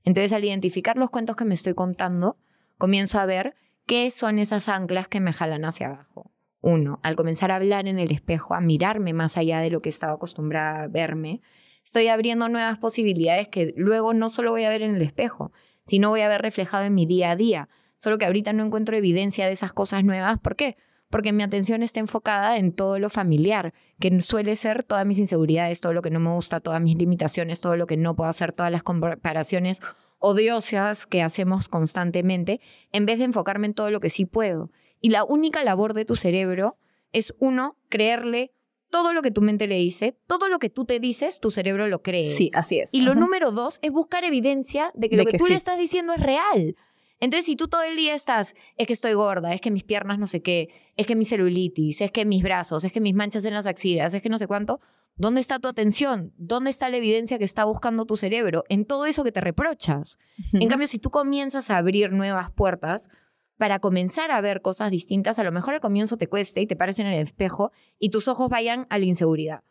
Entonces, al identificar los cuentos que me estoy contando, comienzo a ver qué son esas anclas que me jalan hacia abajo. Uno, al comenzar a hablar en el espejo, a mirarme más allá de lo que estaba acostumbrada a verme, estoy abriendo nuevas posibilidades que luego no solo voy a ver en el espejo, sino voy a ver reflejado en mi día a día. Solo que ahorita no encuentro evidencia de esas cosas nuevas. ¿Por qué? Porque mi atención está enfocada en todo lo familiar, que suele ser todas mis inseguridades, todo lo que no me gusta, todas mis limitaciones, todo lo que no puedo hacer, todas las comparaciones odiosas que hacemos constantemente, en vez de enfocarme en todo lo que sí puedo. Y la única labor de tu cerebro es, uno, creerle todo lo que tu mente le dice, todo lo que tú te dices, tu cerebro lo cree. Sí, así es. Y lo número dos es buscar evidencia de que lo que, tú le estás diciendo es real. Entonces, si tú todo el día estás, es que estoy gorda, es que mis piernas no sé qué, es que mi celulitis, es que mis brazos, es que mis manchas en las axilas, es que no sé cuánto, ¿dónde está tu atención? ¿Dónde está la evidencia que está buscando tu cerebro? En todo eso que te reprochas. En cambio, si tú comienzas a abrir nuevas puertas para comenzar a ver cosas distintas, a lo mejor al comienzo te cueste y te pares en el espejo y tus ojos vayan a la inseguridad.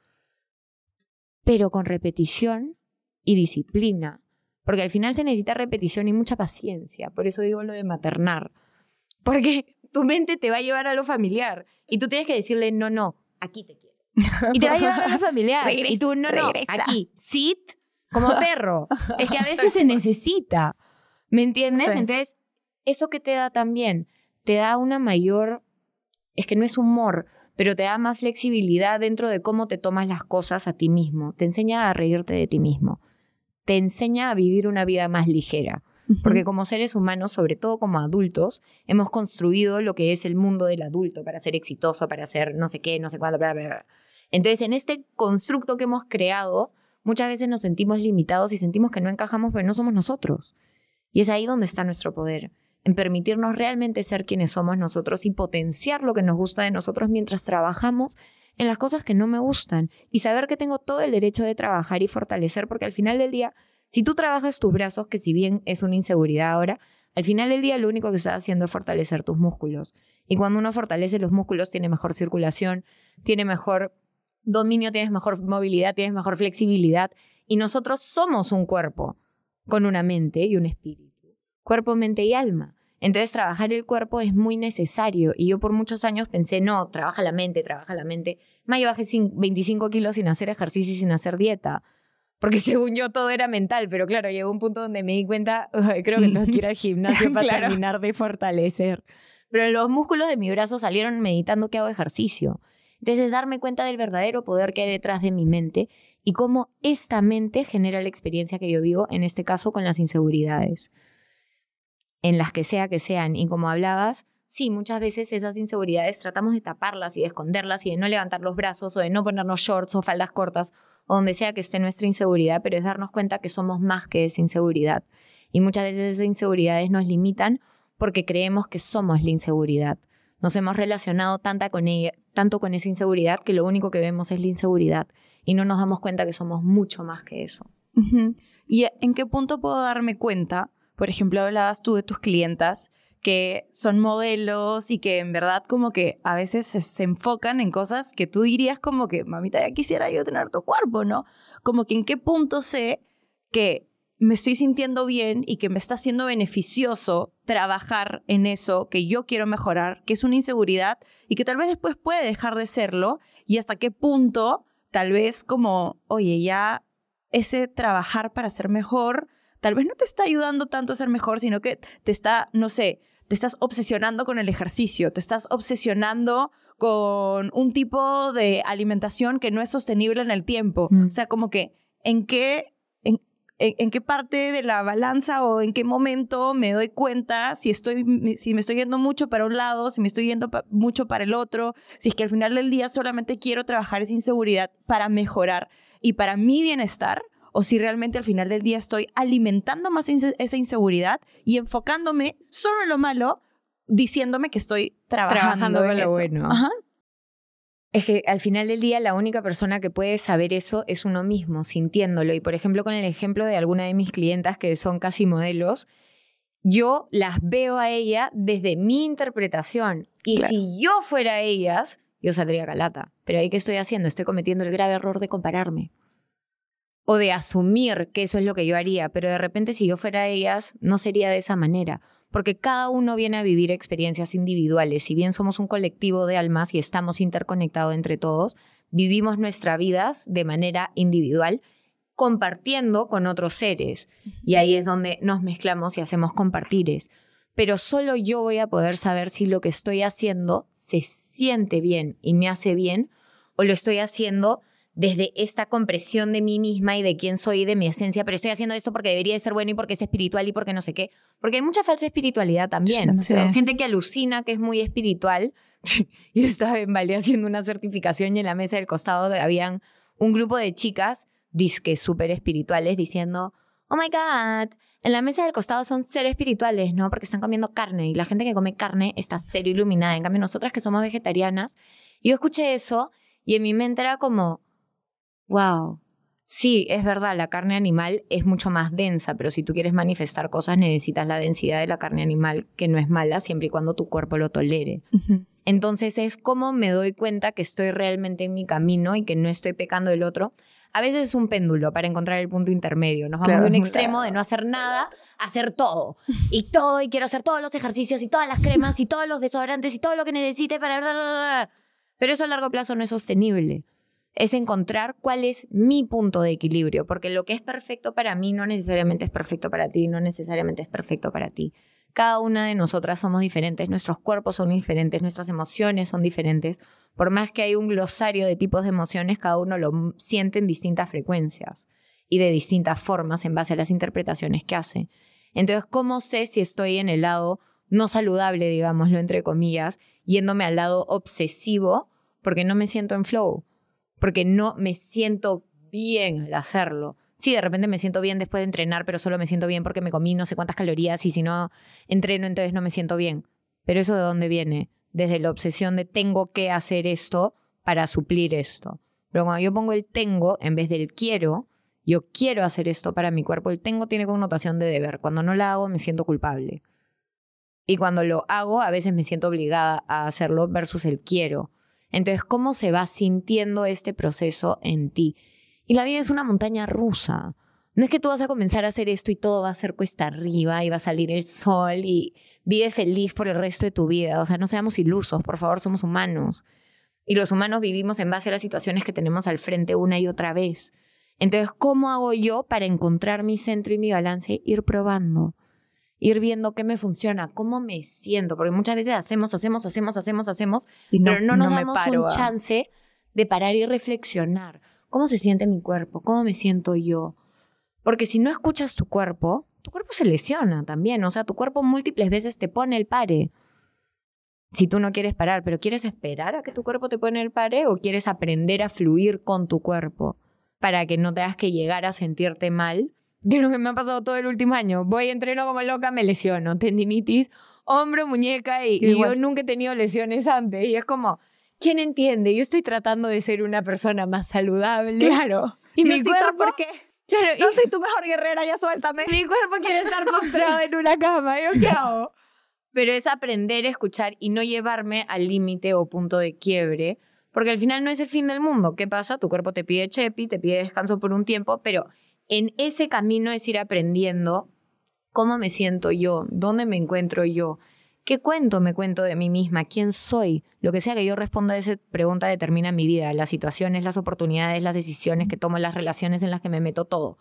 Pero con repetición y disciplina porque al final se necesita repetición y mucha paciencia. Por eso digo lo de maternar. Porque tu mente te va a llevar a lo familiar y tú tienes que decirle, no, no, aquí te quiero. Y te va a llevar a lo familiar. y tú, no, no, aquí, sit como perro. es que a veces se necesita, ¿me entiendes? Entonces, eso que te da también, te da una mayor, es que no es humor, pero te da más flexibilidad dentro de cómo te tomas las cosas a ti mismo. Te enseña a reírte de ti mismo. Te enseña a vivir una vida más ligera. Porque como seres humanos, sobre todo como adultos, hemos construido lo que es el mundo del adulto para ser exitoso, para ser no sé qué, no sé cuándo, bla, bla, bla. Entonces, en este constructo que hemos creado, muchas veces nos sentimos limitados y sentimos que no encajamos, pero no somos nosotros. Y es ahí donde está nuestro poder en permitirnos realmente ser quienes somos nosotros y potenciar lo que nos gusta de nosotros mientras trabajamos en las cosas que no me gustan y saber que tengo todo el derecho de trabajar y fortalecer porque al final del día, si tú trabajas tus brazos, que si bien es una inseguridad ahora, al final del día lo único que estás haciendo es fortalecer tus músculos. Y cuando uno fortalece los músculos, tiene mejor circulación, tiene mejor dominio, tienes mejor movilidad, tienes mejor flexibilidad. Y nosotros somos un cuerpo con una mente y un espíritu. Cuerpo, mente y alma. Entonces trabajar el cuerpo es muy necesario y yo por muchos años pensé, no, trabaja la mente, trabaja la mente. Más yo bajé 25 kilos sin hacer ejercicio y sin hacer dieta, porque según yo todo era mental, pero claro, llegó un punto donde me di cuenta, creo que tengo que ir al gimnasio para terminar de fortalecer. Pero los músculos de mi brazo salieron meditando que hago ejercicio. Entonces darme cuenta del verdadero poder que hay detrás de mi mente y cómo esta mente genera la experiencia que yo vivo, en este caso con las inseguridades en las que sea que sean. Y como hablabas, sí, muchas veces esas inseguridades tratamos de taparlas y de esconderlas y de no levantar los brazos o de no ponernos shorts o faldas cortas o donde sea que esté nuestra inseguridad, pero es darnos cuenta que somos más que esa inseguridad. Y muchas veces esas inseguridades nos limitan porque creemos que somos la inseguridad. Nos hemos relacionado tanta con ella, tanto con esa inseguridad que lo único que vemos es la inseguridad y no nos damos cuenta que somos mucho más que eso. ¿Y en qué punto puedo darme cuenta por ejemplo, hablabas tú de tus clientas que son modelos y que en verdad como que a veces se, enfocan en cosas que tú dirías como que, mamita, ya quisiera yo tener tu cuerpo, ¿no? Como que en qué punto sé que me estoy sintiendo bien y que me está siendo beneficioso trabajar en eso que yo quiero mejorar, que es una inseguridad y que tal vez después puede dejar de serlo y hasta qué punto tal vez como, oye, ya ese trabajar para ser mejor tal vez no te está ayudando tanto a ser mejor, sino que te está, no sé, te estás obsesionando con el ejercicio, te estás obsesionando con un tipo de alimentación que no es sostenible en el tiempo. Mm. O sea, como que en qué, en, en, qué parte de la balanza o en qué momento me doy cuenta si, estoy, si me estoy yendo mucho para un lado, si me estoy yendo mucho para el otro, si es que al final del día solamente quiero trabajar esa inseguridad para mejorar y para mi bienestar o si realmente al final del día estoy alimentando más esa inseguridad y enfocándome solo en lo malo, diciéndome que estoy trabajando, en lo bueno. Es que al final del día la única persona que puede saber eso es uno mismo, sintiéndolo. Y por ejemplo, con el ejemplo de alguna de mis clientas que son casi modelos, yo las veo a ella desde mi interpretación. Y si yo fuera ellas, yo saldría calata. Pero ahí qué estoy haciendo? Estoy cometiendo el grave error de compararme o de asumir que eso es lo que yo haría, pero de repente si yo fuera ellas, no sería de esa manera, porque cada uno viene a vivir experiencias individuales, si bien somos un colectivo de almas y estamos interconectados entre todos, vivimos nuestras vidas de manera individual, compartiendo con otros seres, y ahí es donde nos mezclamos y hacemos compartires. Pero solo yo voy a poder saber si lo que estoy haciendo se siente bien y me hace bien, o lo estoy haciendo desde esta compresión de mí misma y de quién soy y de mi esencia, pero estoy haciendo esto porque debería de ser bueno y porque es espiritual y porque no sé qué. Porque hay mucha falsa espiritualidad también. Gente que alucina que es muy espiritual. Yo estaba en Bali haciendo una certificación y en la mesa del costado habían un grupo de chicas, disque súper espirituales, diciendo, oh my God, en la mesa del costado son seres espirituales, ¿no? Porque están comiendo carne y la gente que come carne está cero iluminada. En cambio, nosotras que somos vegetarianas, yo escuché eso y en mi mente era como, Wow. Sí, es verdad, la carne animal es mucho más densa, pero si tú quieres manifestar cosas necesitas la densidad de la carne animal, que no es mala siempre y cuando tu cuerpo lo tolere. Entonces es como me doy cuenta que estoy realmente en mi camino y que no estoy pecando del otro a veces es un péndulo para encontrar el punto intermedio. Nos vamos Claro. de un extremo de no hacer nada a hacer todo. Y todo, y quiero hacer todos los ejercicios y todas las cremas y todos los desodorantes y todo lo que necesite para... Pero eso a largo plazo no es sostenible. Es encontrar cuál es mi punto de equilibrio, porque lo que es perfecto para mí no necesariamente es perfecto para ti, no necesariamente es perfecto para ti. Cada una de nosotras somos diferentes, nuestros cuerpos son diferentes, nuestras emociones son diferentes. Por más que hay un glosario de tipos de emociones, cada uno lo siente en distintas frecuencias y de distintas formas en base a las interpretaciones que hace. Entonces, ¿cómo sé si estoy en el lado no saludable, digámoslo entre comillas, yéndome al lado obsesivo porque no me siento en flow, porque no me siento bien al hacerlo? Sí, de repente me siento bien después de entrenar, pero solo me siento bien porque me comí no sé cuántas calorías y si no entreno entonces no me siento bien. Pero eso de dónde viene? Desde la obsesión de tengo que hacer esto para suplir esto. Pero cuando yo pongo el tengo en vez del quiero, yo quiero hacer esto para mi cuerpo, el tengo tiene connotación de deber. Cuando no la hago me siento culpable. Y cuando lo hago a veces me siento obligada a hacerlo versus el quiero. Entonces, ¿cómo se va sintiendo este proceso en ti? Y la vida es una montaña rusa. No es que tú vas a comenzar a hacer esto y todo va a ser cuesta arriba y va a salir el sol y vive feliz por el resto de tu vida. O sea, no seamos ilusos, por favor, somos humanos. Y los humanos vivimos en base a las situaciones que tenemos al frente una y otra vez. Entonces, ¿cómo hago yo para encontrar mi centro y mi balance? Ir probando, ir viendo qué me funciona, cómo me siento, porque muchas veces hacemos, hacemos, hacemos, hacemos, hacemos, Y pero no nos damos paro un a- chance de parar y reflexionar. ¿Cómo se siente mi cuerpo? ¿Cómo me siento yo? Porque si no escuchas tu cuerpo, tu cuerpo se lesiona también. O sea, tu cuerpo múltiples veces te pone el pare. Si tú no quieres parar, pero ¿quieres esperar a que tu cuerpo te pone el pare o quieres aprender a fluir con tu cuerpo para que no tengas que llegar a sentirte mal? De lo que me ha pasado todo el último año. Voy, entreno como loca, me lesiono. Tendinitis, hombro, muñeca y, y yo nunca he tenido lesiones antes. Y es como, ¿quién entiende? Yo estoy tratando de ser una persona más saludable. Claro. Y mi cuerpo... ¿por qué? Claro, y- No soy tu mejor guerrera, ya suéltame. mi cuerpo quiere estar postrado en una cama. ¿Yo qué hago? Pero es aprender a escuchar y no llevarme al límite o punto de quiebre, porque al final no es el fin del mundo. ¿Qué pasa? Tu cuerpo te pide chepi, te pide descanso por un tiempo, pero en ese camino es ir aprendiendo cómo me siento yo, dónde me encuentro yo, qué cuento me cuento de mí misma, quién soy. Lo que sea que yo responda a esa pregunta determina mi vida, las situaciones, las oportunidades, las decisiones que tomo, las relaciones en las que me meto, todo.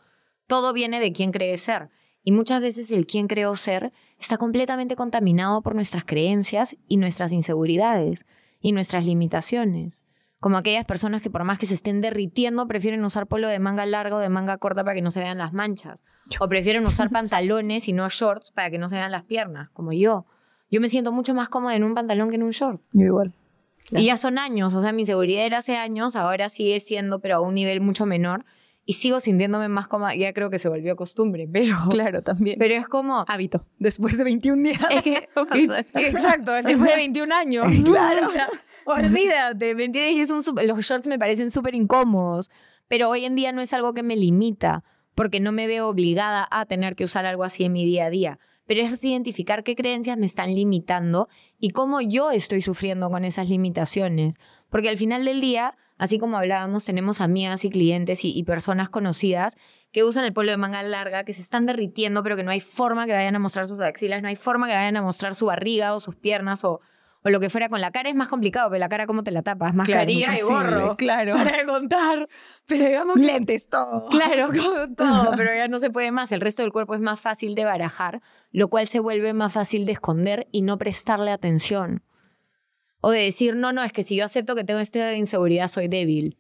Todo viene de quién cree ser. Y muchas veces el quién creo ser está completamente contaminado por nuestras creencias y nuestras inseguridades y nuestras limitaciones. Como aquellas personas que por más que se estén derritiendo prefieren usar polo de manga larga o de manga corta para que no se vean las manchas. O prefieren usar pantalones y no shorts para que no se vean las piernas, como yo. Yo me siento mucho más cómoda en un pantalón que en un short. Yo igual. Y ya son años, o sea, mi inseguridad era hace años, ahora sigue siendo, pero a un nivel mucho menor. Y sigo sintiéndome más cómoda, ya creo que se volvió costumbre, pero, Claro, también. pero es como... Hábito. Después de 21 días. Es que, exacto, después de 21 años. Claro. O sea, olvídate, ¿me entiendes? Es un súper- los shorts me parecen súper incómodos, pero hoy en día no es algo que me limita, porque no me veo obligada a tener que usar algo así en mi día a día. Pero es identificar qué creencias me están limitando y cómo yo estoy sufriendo con esas limitaciones. Porque al final del día, así como hablábamos, tenemos amigas y clientes y, y personas conocidas que usan el polo de manga larga, que se están derritiendo, pero que no hay forma que vayan a mostrar sus axilas, no hay forma que vayan a mostrar su barriga o sus piernas o, o lo que fuera. Con la cara es más complicado, pero la cara cómo te la tapas, mascarilla y gorro. Claro. Para contar. Pero digamos que- Lentes, todo. Claro, todo, pero ya no se puede más. El resto del cuerpo es más fácil de barajar, lo cual se vuelve más fácil de esconder y no prestarle atención. O de decir, no, no, es que si yo acepto que tengo esta inseguridad, soy débil.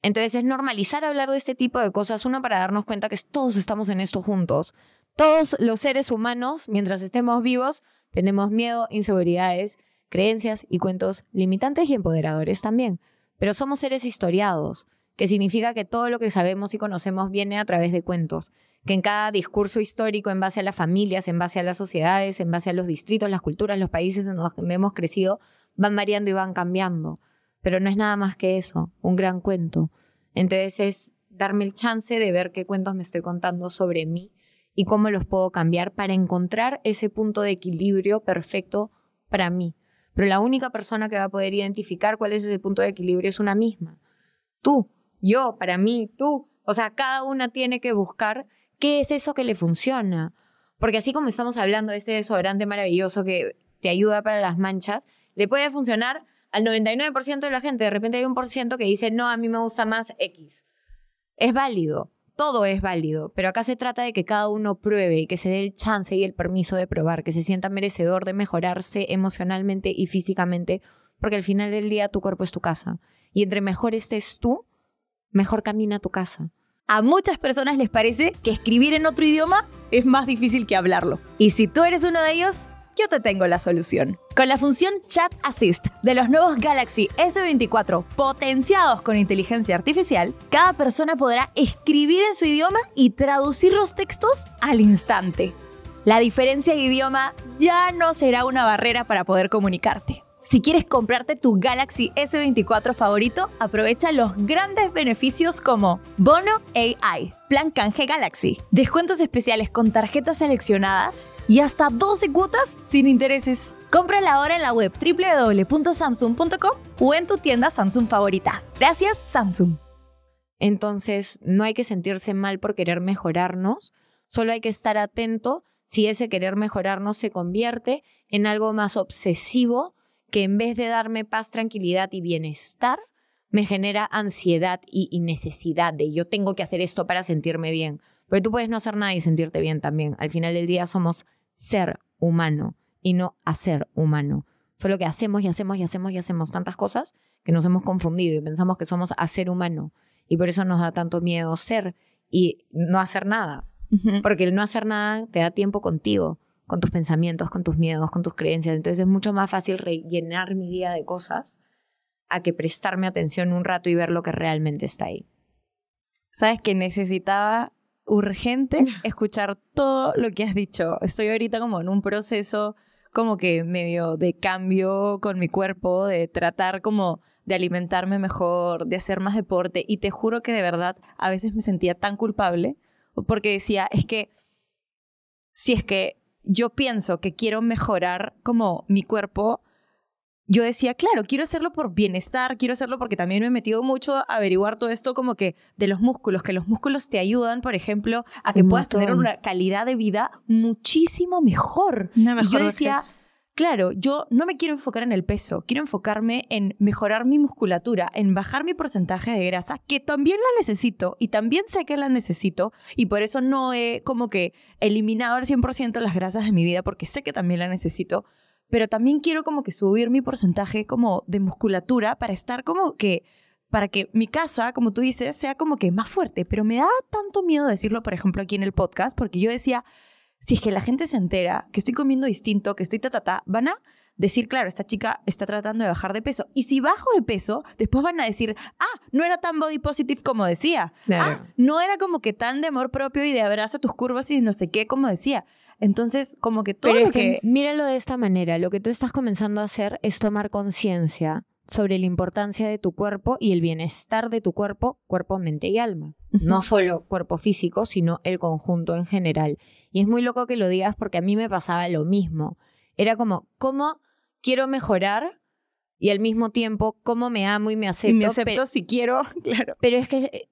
Entonces es normalizar hablar de este tipo de cosas, uno para darnos cuenta que todos estamos en esto juntos. Todos los seres humanos, mientras estemos vivos, tenemos miedo, inseguridades, creencias y cuentos limitantes y empoderadores también. Pero somos seres historiados, que significa que todo lo que sabemos y conocemos viene a través de cuentos, que en cada discurso histórico, en base a las familias, en base a las sociedades, en base a los distritos, las culturas, los países en los que hemos crecido, van variando y van cambiando. Pero no es nada más que eso, un gran cuento. Entonces es darme el chance de ver qué cuentos me estoy contando sobre mí y cómo los puedo cambiar para encontrar ese punto de equilibrio perfecto para mí. Pero la única persona que va a poder identificar cuál es ese punto de equilibrio es una misma. Tú, yo, para mí, tú. O sea, cada una tiene que buscar qué es eso que le funciona. Porque así como estamos hablando de este desodorante maravilloso que te ayuda para las manchas, le puede funcionar al 99% de la gente. De repente hay un por que dice, no, a mí me gusta más X. Es válido, todo es válido, pero acá se trata de que cada uno pruebe y que se dé el chance y el permiso de probar, que se sienta merecedor de mejorarse emocionalmente y físicamente, porque al final del día tu cuerpo es tu casa. Y entre mejor estés tú, mejor camina tu casa. A muchas personas les parece que escribir en otro idioma es más difícil que hablarlo. Y si tú eres uno de ellos, yo te tengo la solución. Con la función Chat Assist de los nuevos Galaxy S24 potenciados con inteligencia artificial, cada persona podrá escribir en su idioma y traducir los textos al instante. La diferencia de idioma ya no será una barrera para poder comunicarte. Si quieres comprarte tu Galaxy S24 favorito, aprovecha los grandes beneficios como Bono AI, Plan Canje Galaxy, descuentos especiales con tarjetas seleccionadas y hasta 12 cuotas sin intereses. Cómprala ahora en la web www.samsung.com o en tu tienda Samsung favorita. Gracias, Samsung. Entonces, no hay que sentirse mal por querer mejorarnos, solo hay que estar atento si ese querer mejorarnos se convierte en algo más obsesivo que en vez de darme paz, tranquilidad y bienestar, me genera ansiedad y, necesidad de yo tengo que hacer esto para sentirme bien. Pero tú puedes no hacer nada y sentirte bien también. Al final del día somos ser humano y no hacer humano. Solo que hacemos y hacemos y hacemos y hacemos tantas cosas que nos hemos confundido y pensamos que somos hacer humano. Y por eso nos da tanto miedo ser y no hacer nada. Porque el no hacer nada te da tiempo contigo con tus pensamientos, con tus miedos, con tus creencias. Entonces es mucho más fácil rellenar mi día de cosas a que prestarme atención un rato y ver lo que realmente está ahí. Sabes que necesitaba urgente escuchar todo lo que has dicho. Estoy ahorita como en un proceso como que medio de cambio con mi cuerpo, de tratar como de alimentarme mejor, de hacer más deporte y te juro que de verdad a veces me sentía tan culpable porque decía, es que si es que yo pienso que quiero mejorar como mi cuerpo, yo decía, claro, quiero hacerlo por bienestar, quiero hacerlo porque también me he metido mucho a averiguar todo esto como que de los músculos, que los músculos te ayudan, por ejemplo, a que puedas tener una calidad de vida muchísimo mejor. mejor yo decía, Claro, yo no me quiero enfocar en el peso, quiero enfocarme en mejorar mi musculatura, en bajar mi porcentaje de grasa, que también la necesito y también sé que la necesito y por eso no he como que eliminado al 100% las grasas de mi vida porque sé que también la necesito, pero también quiero como que subir mi porcentaje como de musculatura para estar como que para que mi casa, como tú dices, sea como que más fuerte, pero me da tanto miedo decirlo, por ejemplo, aquí en el podcast porque yo decía, si es que la gente se entera que estoy comiendo distinto, que estoy ta, ta, ta, van a decir, claro, esta chica está tratando de bajar de peso. Y si bajo de peso, después van a decir, ah, no era tan body positive como decía. Ah, no era como que tan de amor propio y de abraza tus curvas y no sé qué como decía. Entonces, como que todo Pero lo que... Míralo de esta manera, lo que tú estás comenzando a hacer es tomar conciencia sobre la importancia de tu cuerpo y el bienestar de tu cuerpo, cuerpo, mente y alma. No solo cuerpo físico, sino el conjunto en general. Y es muy loco que lo digas porque a mí me pasaba lo mismo. Era como, ¿cómo quiero mejorar? Y al mismo tiempo, ¿cómo me amo y me acepto? me acepto si quiero, claro. Pero es que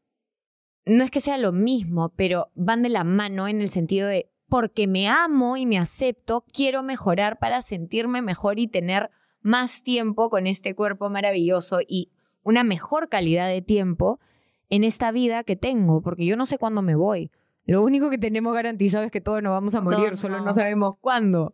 no es que sea lo mismo, pero van de la mano en el sentido de, porque me amo y me acepto, quiero mejorar para sentirme mejor y tener más tiempo con este cuerpo maravilloso y una mejor calidad de tiempo en esta vida que tengo, porque yo no sé cuándo me voy. Lo único que tenemos garantizado es que todos nos vamos a morir, solo no sabemos cuándo.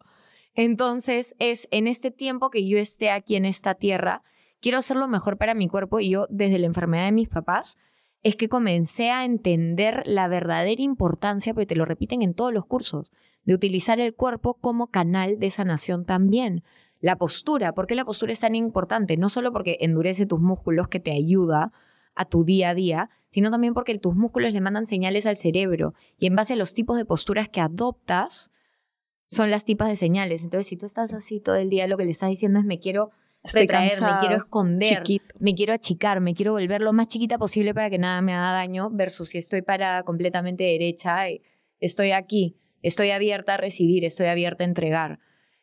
Entonces, es en este tiempo que yo esté aquí en esta tierra, quiero hacer lo mejor para mi cuerpo y yo desde la enfermedad de mis papás es que comencé a entender la verdadera importancia, porque te lo repiten en todos los cursos, de utilizar el cuerpo como canal de sanación también. La postura, ¿por qué la postura es tan importante? No solo porque endurece tus músculos, que te ayuda a tu día a día, sino también porque tus músculos le mandan señales al cerebro y en base a los tipos de posturas que adoptas, son las tipas de señales. Entonces, si tú estás así todo el día, lo que le estás diciendo es me quiero retraer, me quiero esconder, me quiero achicar, me quiero volver lo más chiquita posible para que nada me haga daño, versus si estoy para completamente derecha, y estoy aquí, estoy abierta a recibir, estoy abierta a entregar.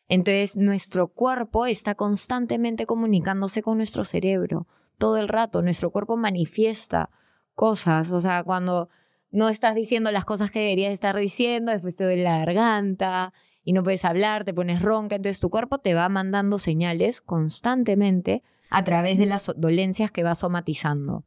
Entonces, nuestro cuerpo está constantemente comunicándose con nuestro cerebro todo el rato. Nuestro cuerpo manifiesta cosas. O sea, cuando no estás diciendo las cosas que deberías estar diciendo, después te duele la garganta y no puedes hablar, te pones ronca, entonces tu cuerpo te va mandando señales constantemente a través de las dolencias que va somatizando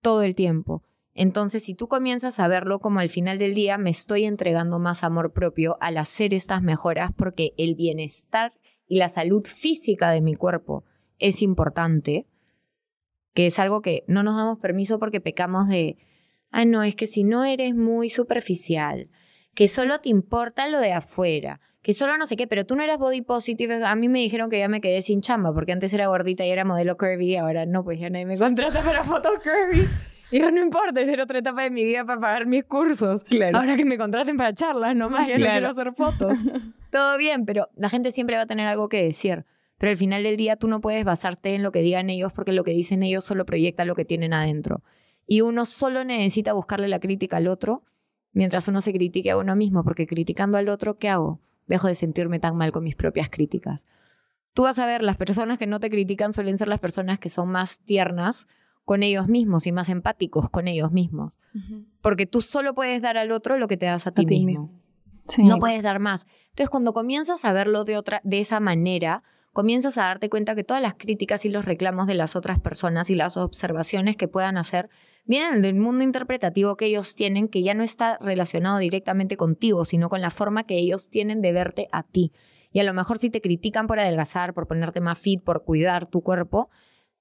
todo el tiempo. Entonces, si tú comienzas a verlo como al final del día, me estoy entregando más amor propio al hacer estas mejoras porque el bienestar y la salud física de mi cuerpo es importante, que es algo que no nos damos permiso porque pecamos de, ah, no, es que si no eres muy superficial, que solo te importa lo de afuera, que solo no sé qué, pero tú no eras body positive. A mí me dijeron que ya me quedé sin chamba porque antes era gordita y era modelo curvy y ahora no, pues ya nadie me contrata para foto curvy. Digo, no importa, es otra etapa de mi vida para pagar mis cursos. Claro. Ahora que me contraten para charlas, nomás, ya no quiero hacer fotos. Todo bien, pero la gente siempre va a tener algo que decir. Pero al final del día tú no puedes basarte en lo que digan ellos porque lo que dicen ellos solo proyecta lo que tienen adentro. Y uno solo necesita buscarle la crítica al otro mientras uno se critique a uno mismo, porque criticando al otro, ¿qué hago? Dejo de sentirme tan mal con mis propias críticas. Tú vas a ver, las personas que no te critican suelen ser las personas que son más tiernas con ellos mismos y más empáticos con ellos mismos. Porque tú solo puedes dar al otro lo que te das a ti, mismo. No puedes dar más. Entonces, cuando comienzas a verlo de, otra, de esa manera, comienzas a darte cuenta que todas las críticas y los reclamos de las otras personas y las observaciones que puedan hacer vienen del mundo interpretativo que ellos tienen, que ya no está relacionado directamente contigo, sino con la forma que ellos tienen de verte a ti. Y a lo mejor si te critican por adelgazar, por ponerte más fit, por cuidar tu cuerpo,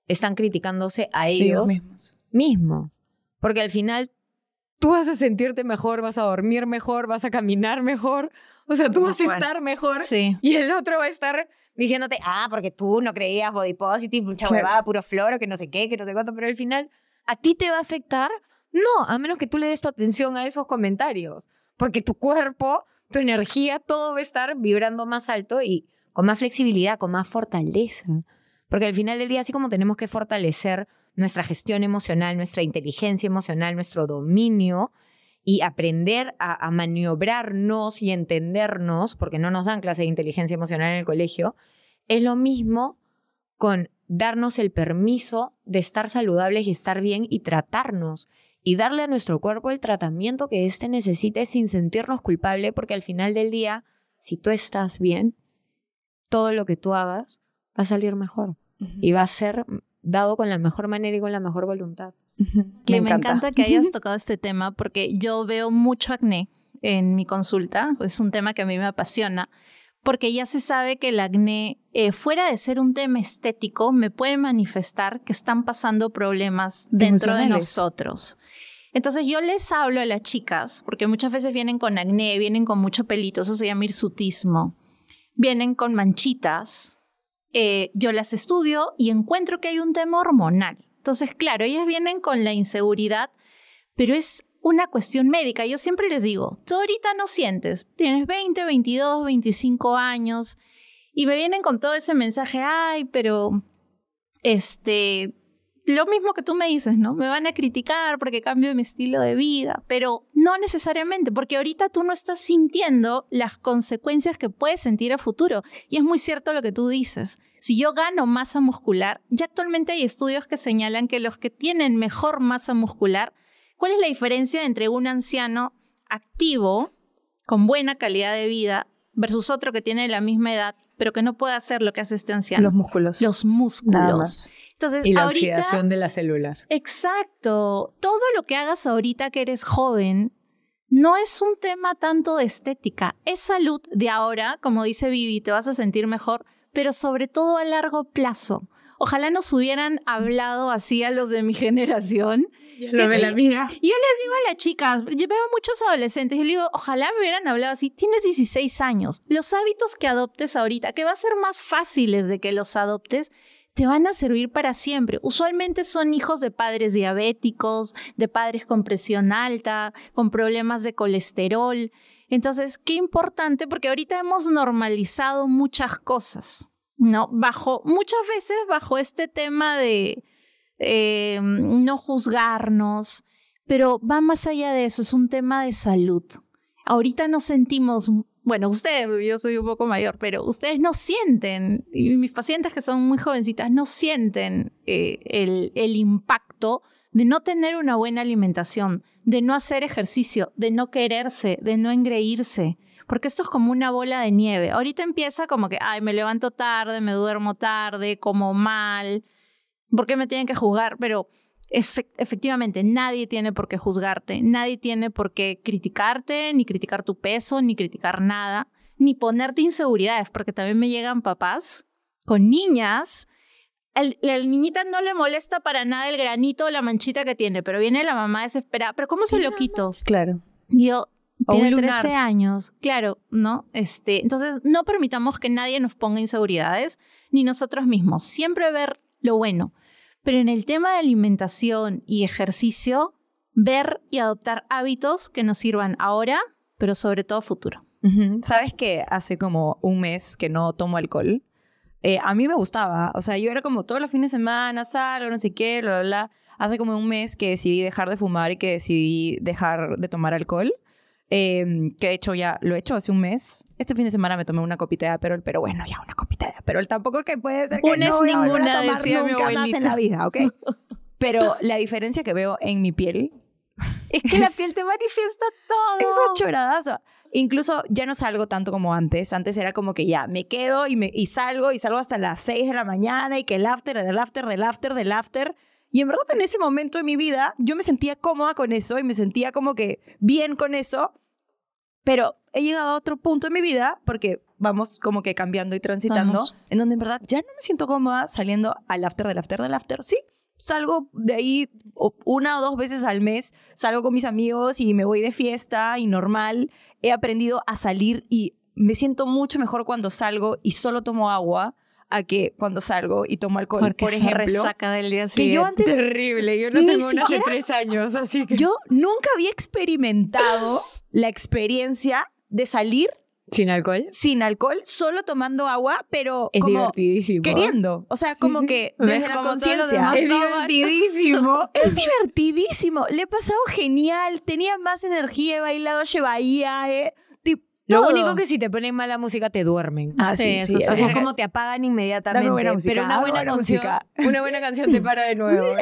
están criticándose a ellos, mismos. Porque al final tú vas a sentirte mejor, vas a dormir mejor, vas a caminar mejor, o sea, tú vas a estar mejor sí. y el otro va a estar diciéndote, ah, porque tú no creías body positive, mucha huevada, puro floro, que no sé qué, que no sé cuánto, pero al final, ¿a ti te va a afectar? No, a menos que tú le des tu atención a esos comentarios, porque tu cuerpo, tu energía, todo va a estar vibrando más alto y con más flexibilidad, con más fortaleza. Porque al final del día, así como tenemos que fortalecer nuestra gestión emocional, nuestra inteligencia emocional, nuestro dominio y aprender a, maniobrarnos y entendernos, porque no nos dan clase de inteligencia emocional en el colegio, es lo mismo con darnos el permiso de estar saludables y estar bien y tratarnos y darle a nuestro cuerpo el tratamiento que éste necesite sin sentirnos culpable, porque al final del día, si tú estás bien, todo lo que tú hagas va a salir mejor y va a ser dado con la mejor manera y con la mejor voluntad. Me, encanta. que hayas tocado este tema porque yo veo mucho acné en mi consulta, es un tema que a mí me apasiona, porque ya se sabe que el acné, eh, fuera de ser un tema estético, me puede manifestar que están pasando problemas dentro de nosotros. Entonces yo les hablo a las chicas, porque muchas veces vienen con acné, vienen con mucho pelito, eso se llama hirsutismo, vienen con manchitas, eh, yo las estudio y encuentro que hay un tema hormonal. Entonces, claro, ellas vienen con la inseguridad, pero es una cuestión médica. Yo siempre les digo, tú ahorita no sientes, tienes 20, 22, 25 años y me vienen con todo ese mensaje, ay, pero este, lo mismo que tú me dices, ¿no? Me van a criticar porque cambio mi estilo de vida, pero no necesariamente, porque ahorita tú no estás sintiendo las consecuencias que puedes sentir a futuro. Y es muy cierto lo que tú dices. Si yo gano masa muscular, ya actualmente hay estudios que señalan que los que tienen mejor masa muscular, ¿cuál es la diferencia entre un anciano activo, con buena calidad de vida, versus otro que tiene la misma edad, pero que no puede hacer lo que hace este anciano. Los músculos. Los músculos. Entonces, y la oxidación de las células. Exacto. Todo lo que hagas ahorita que eres joven no es un tema tanto de estética, es salud de ahora, como dice Vivi, te vas a sentir mejor, pero sobre todo a largo plazo. Ojalá nos hubieran hablado así a los de mi generación. Lo de la mía. Yo les digo a las chicas, yo veo muchos adolescentes, yo les digo, ojalá me hubieran hablado así. Tienes 16 años. Los hábitos que adoptes ahorita, que va a ser más fáciles de que los adoptes, te van a servir para siempre. Usualmente son hijos de padres diabéticos, de padres con presión alta, con problemas de colesterol. Entonces, qué importante, porque ahorita hemos normalizado muchas cosas. ¿No? Bajo, muchas veces bajo este tema de eh, no juzgarnos, pero va más allá de eso, es un tema de salud. Ahorita nos sentimos, bueno, ustedes, yo soy un poco mayor, pero ustedes no sienten, y mis pacientes que son muy jovencitas, no sienten eh, el, el impacto de no tener una buena alimentación, de no hacer ejercicio, de no quererse, de no engreírse. Porque esto es como una bola de nieve. Ahorita empieza como que, ay, me levanto tarde, me duermo tarde, como mal. ¿Por qué me tienen que juzgar? Pero efectivamente, nadie tiene por qué juzgarte, nadie tiene por qué criticarte, ni criticar tu peso, ni criticar nada, ni ponerte inseguridades, porque también me llegan papás con niñas la niñita no le molesta para nada el granito o la manchita que tiene, pero viene la mamá desesperada. ¿Pero cómo se lo quito? Claro. Yo, tiene 13 años, claro, ¿no? Este, entonces, no permitamos que nadie nos ponga inseguridades, ni nosotros mismos. Siempre ver lo bueno. Pero en el tema de alimentación y ejercicio, ver y adoptar hábitos que nos sirvan ahora, pero sobre todo futuro. ¿Sabes que hace como un mes que no tomo alcohol? Eh, a mí me gustaba. O sea, yo era como todos los fines de semana, salgo, no sé qué, bla, bla, bla. Hace como un mes que decidí dejar de fumar y que decidí dejar de tomar alcohol. Em, que de hecho ya lo he hecho hace un mes. Este fin de semana me tomé una copita de Aperol, pero bueno, ya una copita de Aperol. Tampoco que puede ser que una no es ninguna, a tomar nunca más en la vida, ¿ok? Pero la diferencia que veo en mi piel es que la piel te manifiesta todo. Esa choradaza. Incluso ya no salgo tanto como antes. Antes era como que ya me quedo y, me, y salgo y salgo hasta las 6 de la mañana y que el after, del after, del after, del after. Y en verdad en ese momento de mi vida yo me sentía cómoda con eso y me sentía como que bien con eso. Pero he llegado a otro punto en mi vida porque vamos como que cambiando y transitando en donde en verdad ya no me siento cómoda saliendo al after, del after, del after. Sí, salgo de ahí una o dos veces al mes, salgo con mis amigos y me voy de fiesta y normal. He aprendido a salir y me siento mucho mejor cuando salgo y solo tomo agua a que cuando salgo y tomo alcohol, Porque por ejemplo. resaca del día que yo antes terrible, yo no tengo una hace tres años, así que yo nunca había experimentado la experiencia de salir ¿Sin alcohol? Sin alcohol, solo tomando agua, pero es como divertidísimo. queriendo. O sea, como que desde la conciencia. Es divertidísimo. es divertidísimo. Le he pasado genial. Tenía más energía, he bailado Bahía, eh. Lo único que si te ponen mala música te duermen. Ah, sí, sí. o sea, es como te apagan inmediatamente. buena música, pero una buena, canción, música. una buena canción te para de nuevo.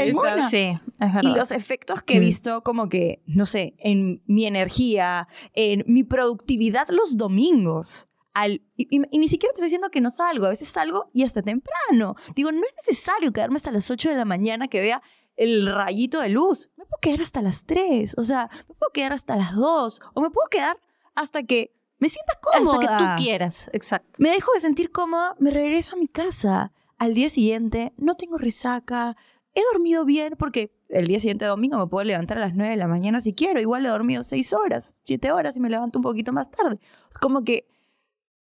sí, es verdad. Y los efectos que he mm. visto como que, no sé, en mi energía, en mi productividad los domingos. Al, y, ni siquiera te estoy diciendo que no salgo, a veces salgo y hasta temprano. Digo, no es necesario quedarme hasta las 8 de la mañana que vea el rayito de luz. Me puedo quedar hasta las 3, o sea, me puedo quedar hasta las 2, o me puedo quedar hasta que me sientas cómoda. Hasta que tú quieras, exacto. Me dejo de sentir cómoda, me regreso a mi casa. Al día siguiente no tengo resaca, he dormido bien porque el día siguiente domingo me puedo levantar a las 9 de la mañana si quiero. Igual he dormido 6 horas, 7 horas y me levanto un poquito más tarde. Es como que,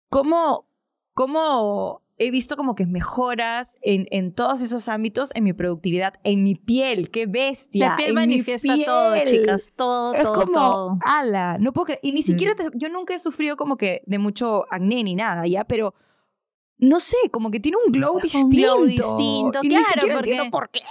¿cómo, cómo he visto como que mejoras en, en todos esos ámbitos, en mi productividad, en mi piel, qué bestia. La piel manifiesta todo, chicas, todo, es todo, como, todo. ala, no puedo creer. Y ni siquiera, yo nunca he sufrido como que de mucho acné ni nada, ¿ya? Pero no sé, como que tiene un glow distinto. Un glow distinto, y claro, porque, por qué.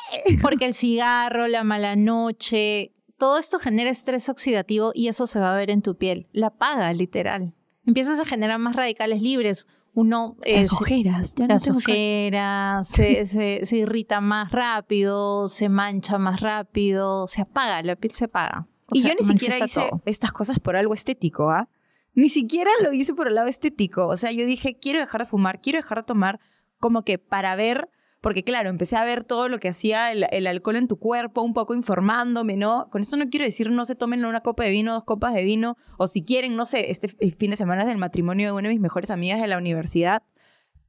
Porque el cigarro, la mala noche, todo esto genera estrés oxidativo y eso se va a ver en tu piel. La paga, literal. Empiezas a generar más radicales libres uno... Las ojeras, ya no Las ojeras, se, se, irrita más rápido, se mancha más rápido, se apaga, la piel se apaga. y yo ni siquiera hice estas cosas por algo estético, ¿ah? Ni siquiera lo hice por el lado estético. O sea, yo dije, quiero dejar de fumar, quiero dejar de tomar, como que para ver porque claro, empecé a ver todo lo que hacía el, alcohol en tu cuerpo, un poco informándome, ¿no? Con esto no quiero decir no se tomen una copa de vino, dos copas de vino, o si quieren, no sé, este fin de semana es el matrimonio de una de mis mejores amigas de la universidad.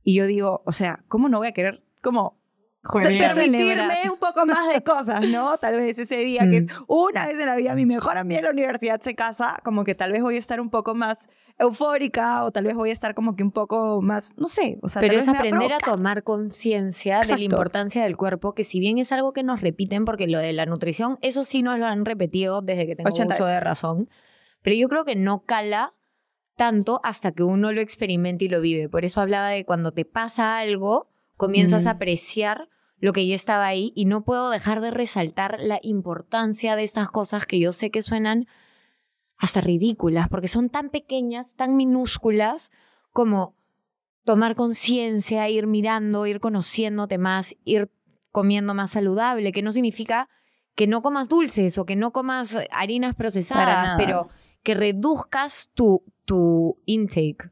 Y yo digo, o sea, ¿cómo no voy a querer como permitirme un poco más de cosas, ¿no? Tal vez ese día que es mm. una vez en la vida mi mejor amiga en la universidad se casa, como que tal vez voy a estar un poco más eufórica o tal vez voy a estar como que un poco más, no sé, o sea, pero es aprender a tomar conciencia de la importancia del cuerpo, que si bien es algo que nos repiten porque lo de la nutrición, eso sí nos lo han repetido desde que tengo uso de razón, pero yo creo que no cala tanto hasta que uno lo experimente y lo vive. Por eso hablaba de cuando te pasa algo, comienzas a apreciar lo que ya estaba ahí y no puedo dejar de resaltar la importancia de estas cosas que yo sé que suenan hasta ridículas, porque son tan pequeñas, tan minúsculas como tomar conciencia, ir mirando, ir conociéndote más, ir comiendo más saludable, que no significa que no comas dulces o que no comas harinas procesadas, pero que reduzcas tu, tu intake.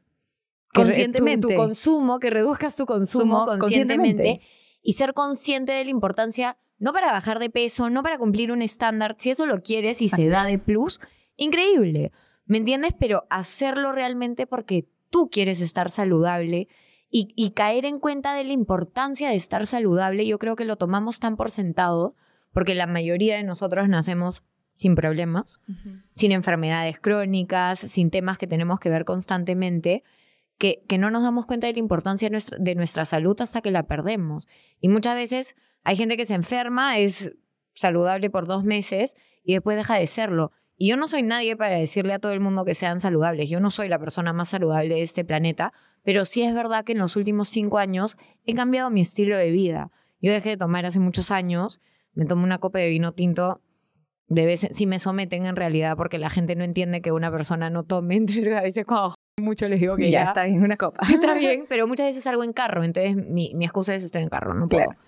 Tu- Conscientemente. Tu, consumo, que reduzcas tu consumo Sumo conscientemente, conscientemente. y ser consciente de la importancia, no para bajar de peso, no para cumplir un estándar, si eso lo quieres y se da de plus, increíble, ¿me entiendes? Pero hacerlo realmente porque tú quieres estar saludable y, y caer en cuenta de la importancia de estar saludable, yo creo que lo tomamos tan por sentado, porque la mayoría de nosotros nacemos sin problemas, sin enfermedades crónicas, sin temas que tenemos que ver constantemente, que, no nos damos cuenta de la importancia de nuestra, salud hasta que la perdemos. Y muchas veces hay gente que se enferma, es saludable por dos meses y después deja de serlo. Y yo no soy nadie para decirle a todo el mundo que sean saludables. Yo no soy la persona más saludable de este planeta, pero sí es verdad que en los últimos cinco años he cambiado mi estilo de vida. Yo dejé de tomar hace muchos años, me tomo una copa de vino tinto de vez si me someten en realidad porque la gente no entiende que una persona no tome, entonces a veces cuando mucho les digo que ya ya, está bien, una copa. está bien, pero muchas veces salgo en carro, entonces mi, mi excusa es estoy en carro, no puedo. Claro.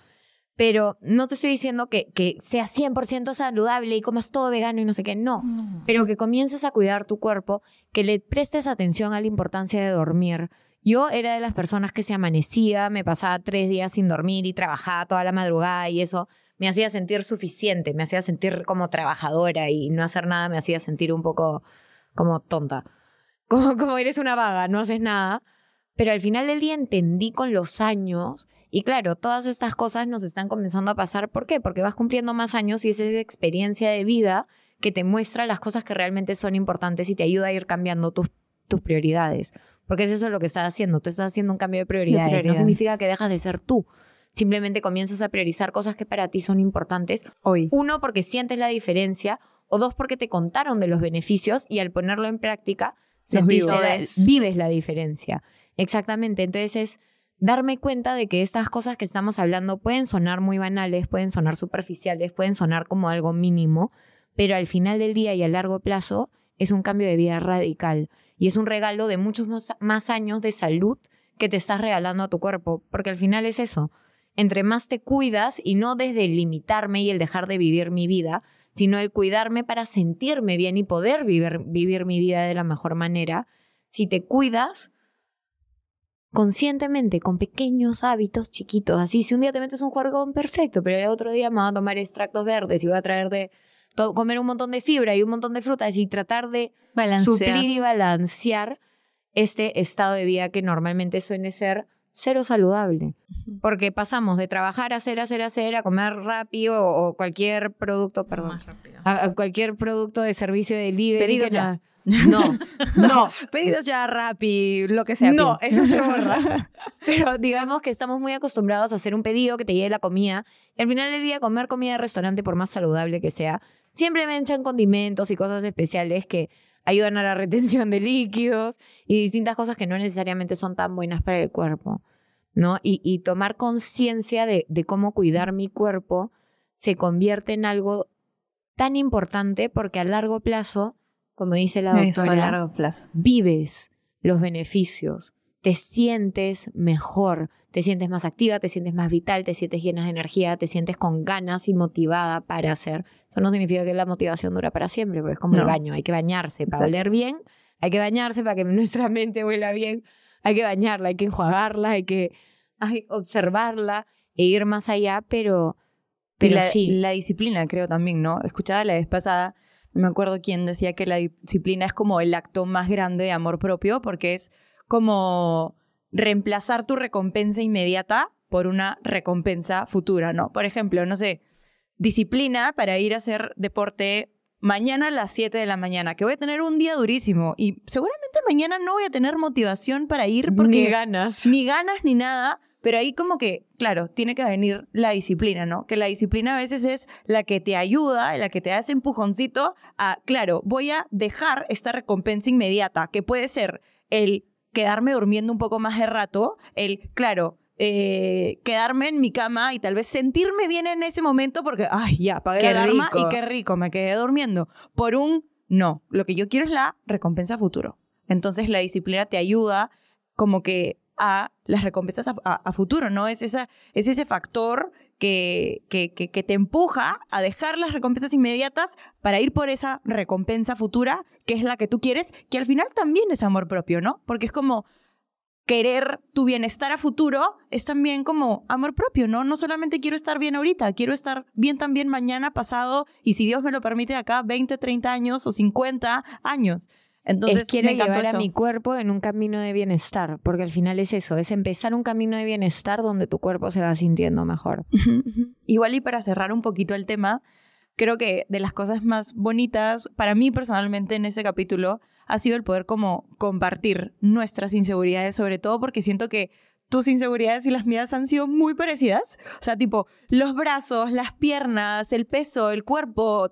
Pero no te estoy diciendo que, que sea 100% saludable y comas todo vegano y no sé qué, no. Pero que comiences a cuidar tu cuerpo, que le prestes atención a la importancia de dormir. Yo era de las personas que se amanecía, me pasaba tres días sin dormir y trabajaba toda la madrugada y eso me hacía sentir suficiente, me hacía sentir como trabajadora y no hacer nada me hacía sentir un poco como tonta. Como, como eres una vaga, no haces nada. Pero al final del día entendí con los años y claro, todas estas cosas nos están comenzando a pasar. ¿Por qué? Porque vas cumpliendo más años y es esa experiencia de vida que te muestra las cosas que realmente son importantes y te ayuda a ir cambiando tus, tus prioridades. Porque es eso lo que estás haciendo. Tú estás haciendo un cambio de prioridades. No prioridades. significa que dejas de ser tú. Simplemente comienzas a priorizar cosas que para ti son importantes. Hoy. Uno, porque sientes la diferencia. O dos, porque te contaron de los beneficios y al ponerlo en práctica, La- vives. vives la diferencia. Exactamente. Entonces es darme cuenta de que estas cosas que estamos hablando pueden sonar muy banales, pueden sonar superficiales, pueden sonar como algo mínimo, pero al final del día y a largo plazo es un cambio de vida radical y es un regalo de muchos más- más años de salud que te estás regalando a tu cuerpo, porque al final es eso. Entre más te cuidas y no desde el limitarme y el dejar de vivir mi vida, sino el cuidarme para sentirme bien y poder vivir, vivir mi vida de la mejor manera, si te cuidas conscientemente, con pequeños hábitos chiquitos, así, si un día te metes un juergón, perfecto, pero el otro día me voy a tomar extractos verdes y voy a traer de comer un montón de fibra y un montón de frutas y tratar de Balancear. suplir y balancear este estado de vida que normalmente suele ser cero saludable. Porque pasamos de trabajar a hacer, hacer, hacer, a comer rápido o, cualquier producto, perdón, Más rápido. a, a cualquier producto de servicio de delivery. Pedidos ya. No, no, Pedidos ya Rappi, lo que sea. no, eso se borra. Pero digamos que estamos muy acostumbrados a hacer un pedido que te llegue la comida y al final del día comer comida de restaurante, por más saludable que sea, siempre me echan condimentos y cosas especiales que ayudan a la retención de líquidos y distintas cosas que no necesariamente son tan buenas para el cuerpo, ¿no? Y, y tomar conciencia de, de cómo cuidar mi cuerpo se convierte en algo tan importante porque a largo plazo, como dice la Eso a doctora, largo plazo. vives los beneficios, te sientes mejor, te sientes más activa, te sientes más vital, te sientes llena de energía, te sientes con ganas y motivada para hacer. Eso no significa que la motivación dura para siempre, porque es como el baño, hay que bañarse para oler bien, hay que bañarse para que nuestra mente huela bien, hay que bañarla, hay que enjuagarla, hay que observarla e ir más allá, pero, pero la, sí. la disciplina, creo también, ¿no? Escuchaba la vez pasada, no me acuerdo quién decía que la disciplina es como el acto más grande de amor propio, porque es como reemplazar tu recompensa inmediata por una recompensa futura, ¿no? Por ejemplo, no sé, disciplina para ir a hacer deporte mañana a las 7 de la mañana, que voy a tener un día durísimo y seguramente mañana no voy a tener motivación para ir porque Ni ganas. ni ganas ni nada, pero ahí como que, claro, tiene que venir la disciplina, ¿no? Que la disciplina a veces es la que te ayuda, la que te da ese empujoncito a, claro, voy a dejar esta recompensa inmediata, que puede ser el quedarme durmiendo un poco más de rato, el, claro, eh, quedarme en mi cama y tal vez sentirme bien en ese momento porque, ay, ya, apagué Qué la alarma rico. y qué rico, me quedé durmiendo. Por un, no, lo que yo quiero es la recompensa futuro. Entonces la disciplina te ayuda como que a las recompensas a, a- a futuro, ¿no? Es, esa, es ese factor que, que, que, te empuja a dejar las recompensas inmediatas para ir por esa recompensa futura, que es la que tú quieres, que al final también es amor propio, ¿no? Porque es como querer tu bienestar a futuro es también como amor propio, ¿no? No solamente quiero estar bien ahorita, quiero estar bien también mañana, pasado, y si Dios me lo permite acá, 20, 30 años o 50 años. Entonces, es quiero me llevar eso. a mi cuerpo en un camino de bienestar, porque al final es eso, es empezar un camino de bienestar donde tu cuerpo se va sintiendo mejor. Igual y para cerrar un poquito el tema, creo que de las cosas más bonitas para mí personalmente en este capítulo ha sido el poder como compartir nuestras inseguridades, sobre todo porque siento que tus inseguridades y las mías han sido muy parecidas. O sea, tipo, los brazos, las piernas, el peso, el cuerpo,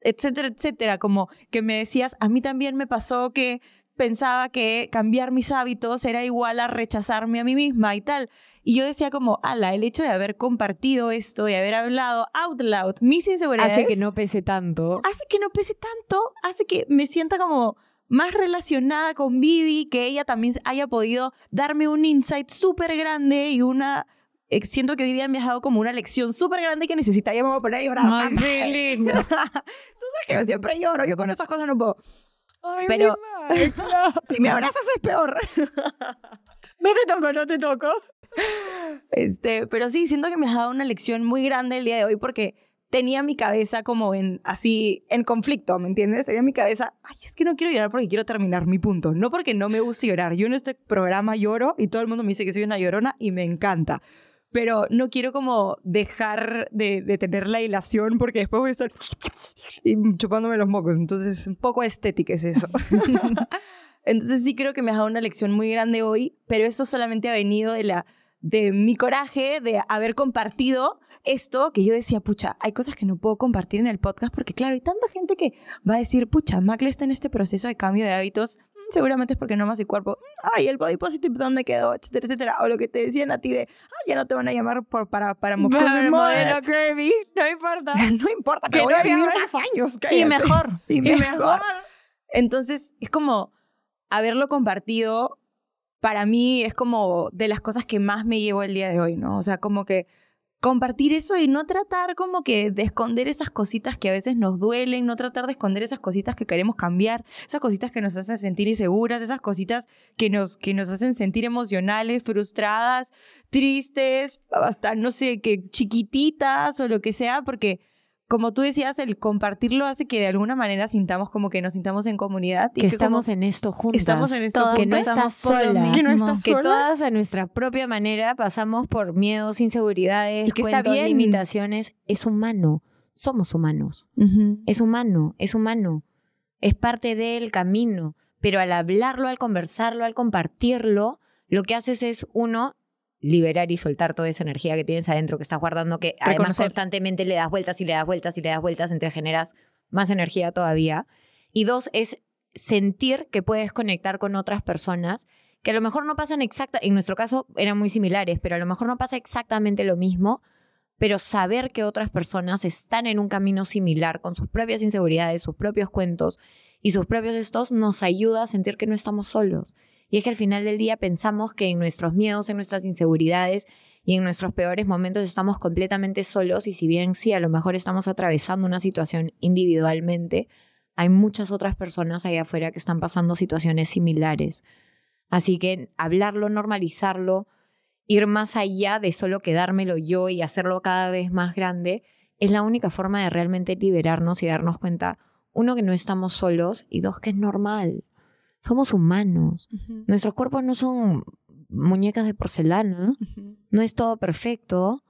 etcétera, etcétera. Como que me decías, a mí también me pasó que pensaba que cambiar mis hábitos era igual a rechazarme a mí misma y tal. Y yo decía como, ala, el hecho de haber compartido esto y haber hablado out loud mis inseguridades Hace que no pese tanto. hace que no pese tanto, hace que me sienta como más relacionada con Vivi, que ella también haya podido darme un insight súper grande y una... eh, Siento que hoy día me has dado como una lección súper grande que necesitaba. Ya me voy a poner a llorar. Ay, sí, lindo. Tú sabes que yo siempre lloro. Yo con estas cosas no puedo. Pero si me abrazas es peor. No te toco, no te toco. Este, pero sí, siento que me has dado una lección muy grande el día de hoy porque tenía mi cabeza como en así en conflicto, ¿me entiendes? Tenía mi cabeza, ay, es que no quiero llorar porque quiero terminar mi punto, no porque no me guste llorar. Yo en este programa lloro y todo el mundo me dice que soy una llorona y me encanta. Pero no quiero como dejar de, de tener la hilación porque después voy a estar chupándome los mocos. Entonces, un poco estética es eso. Entonces sí creo que me has dado una lección muy grande hoy, pero eso solamente ha venido de la de mi coraje de haber compartido esto que yo decía, pucha, hay cosas que no puedo compartir en el podcast porque claro, hay tanta gente que va a decir, pucha, Macle está en este proceso de cambio de hábitos, seguramente es porque no más su cuerpo, ay, el body positive, ¿dónde quedó? etcétera, etcétera, o lo que te decían a ti de, ay, ya no te van a llamar por, para, para mo- Modelo modelo. curvy, no importa. no importa, Que voy a no vivir hagas- más años, Y mejor. Y Y mejor. mejor. Entonces, es como haberlo compartido, para mí es como de las cosas que más me llevo el día de hoy, ¿no? O sea, como que compartir eso y no tratar como que de esconder esas cositas que a veces nos duelen, no tratar de esconder esas cositas que queremos cambiar, esas cositas que nos hacen sentir inseguras, esas cositas que nos, que nos hacen sentir emocionales, frustradas, tristes, hasta no sé, que chiquititas o lo que sea, porque como tú decías, el compartirlo hace que de alguna manera sintamos como que nos sintamos en comunidad. y Que que como- estamos en esto juntas. Estamos en esto Todas que no juntas. pasamos estás por lo sola. Que no estás que sola. todas a nuestra propia manera pasamos por miedos, inseguridades, Y que está cuentos, bien. limitaciones. Es humano. Somos humanos. Es humano, es humano. Es parte del camino. Pero al hablarlo, al conversarlo, al compartirlo, lo que haces es, uno, liberar y soltar toda esa energía que tienes adentro, que estás guardando, que además constantemente le das vueltas y le das vueltas y le das vueltas, entonces generas más energía todavía. Y dos, es sentir que puedes conectar con otras personas que a lo mejor no pasan exacta, en nuestro caso eran muy similares, pero a lo mejor no pasa exactamente lo mismo, pero saber que otras personas están en un camino similar con sus propias inseguridades, sus propios cuentos y sus propios estos nos ayuda a sentir que no estamos solos. Y es que al final del día pensamos que en nuestros miedos, en nuestras inseguridades y en nuestros peores momentos estamos completamente solos y si bien sí, a lo mejor estamos atravesando una situación individualmente, hay muchas otras personas allá afuera que están pasando situaciones similares. Así que hablarlo, normalizarlo, ir más allá de solo quedármelo yo y hacerlo cada vez más grande, es la única forma de realmente liberarnos y darnos cuenta, uno, que no estamos solos y dos, que es normal. Somos humanos. Ujú. Nuestros cuerpos no son muñecas de porcelana, Ujú. no es todo perfecto.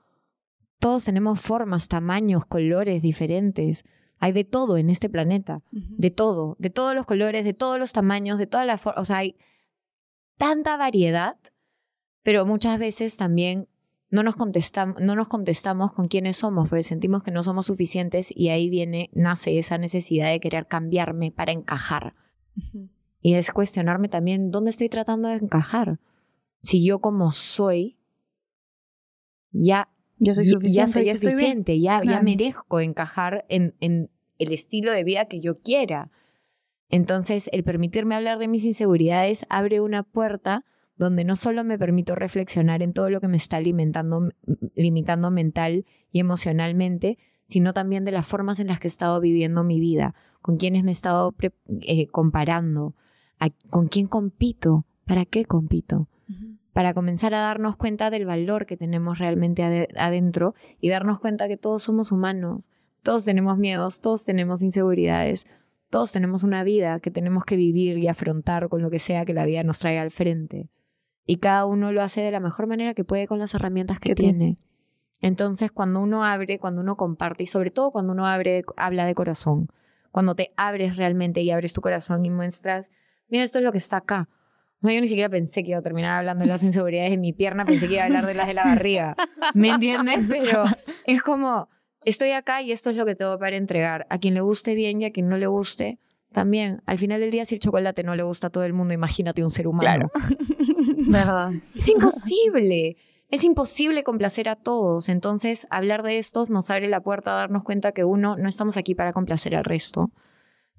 Todos tenemos formas, tamaños, colores diferentes. Hay de todo en este planeta Ujú. de todo, de todos los colores, de todos los tamaños, de todas las formas. O sea, hay tanta variedad, pero muchas veces también no nos, contestamos, no nos contestamos con quiénes somos, porque sentimos que no somos suficientes y ahí viene, nace esa necesidad de querer cambiarme para encajar. Ujú. Y es cuestionarme también dónde estoy tratando de encajar. Si yo como soy, ya Yo soy suficiente. Ya soy ya suficiente, ya, ya Claro. merezco encajar en, en el estilo de vida que yo quiera. Entonces, el permitirme hablar de mis inseguridades abre una puerta donde no solo me permito reflexionar en todo lo que me está alimentando, limitando mental y emocionalmente, sino también de las formas en las que he estado viviendo mi vida, con quienes me he estado eh, comparando, con quién compito, para qué compito, para comenzar a darnos cuenta del valor que tenemos realmente adentro y darnos cuenta que todos somos humanos, todos tenemos miedos, todos tenemos inseguridades, todos tenemos una vida que tenemos que vivir y afrontar con lo que sea que la vida nos traiga al frente. Y cada uno lo hace de la mejor manera que puede con las herramientas que tiene. Entonces, cuando uno abre, cuando uno comparte y sobre todo cuando uno abre, habla de corazón, cuando te abres realmente y abres tu corazón y muestras, mira, esto es lo que está acá. No, yo ni siquiera pensé que iba a terminar hablando de las inseguridades de mi pierna, pensé que iba a hablar de las de la barriga. ¿Me entiendes? Pero es como, estoy acá y esto es lo que tengo para entregar. A quien le guste bien y a quien no le guste, también. Al final del día, si el chocolate no le gusta a todo el mundo, imagínate un ser humano. Claro. ¿Verdad? Es imposible. Es imposible complacer a todos. Entonces, hablar de estos nos abre la puerta a darnos cuenta que uno, no estamos aquí para complacer al resto.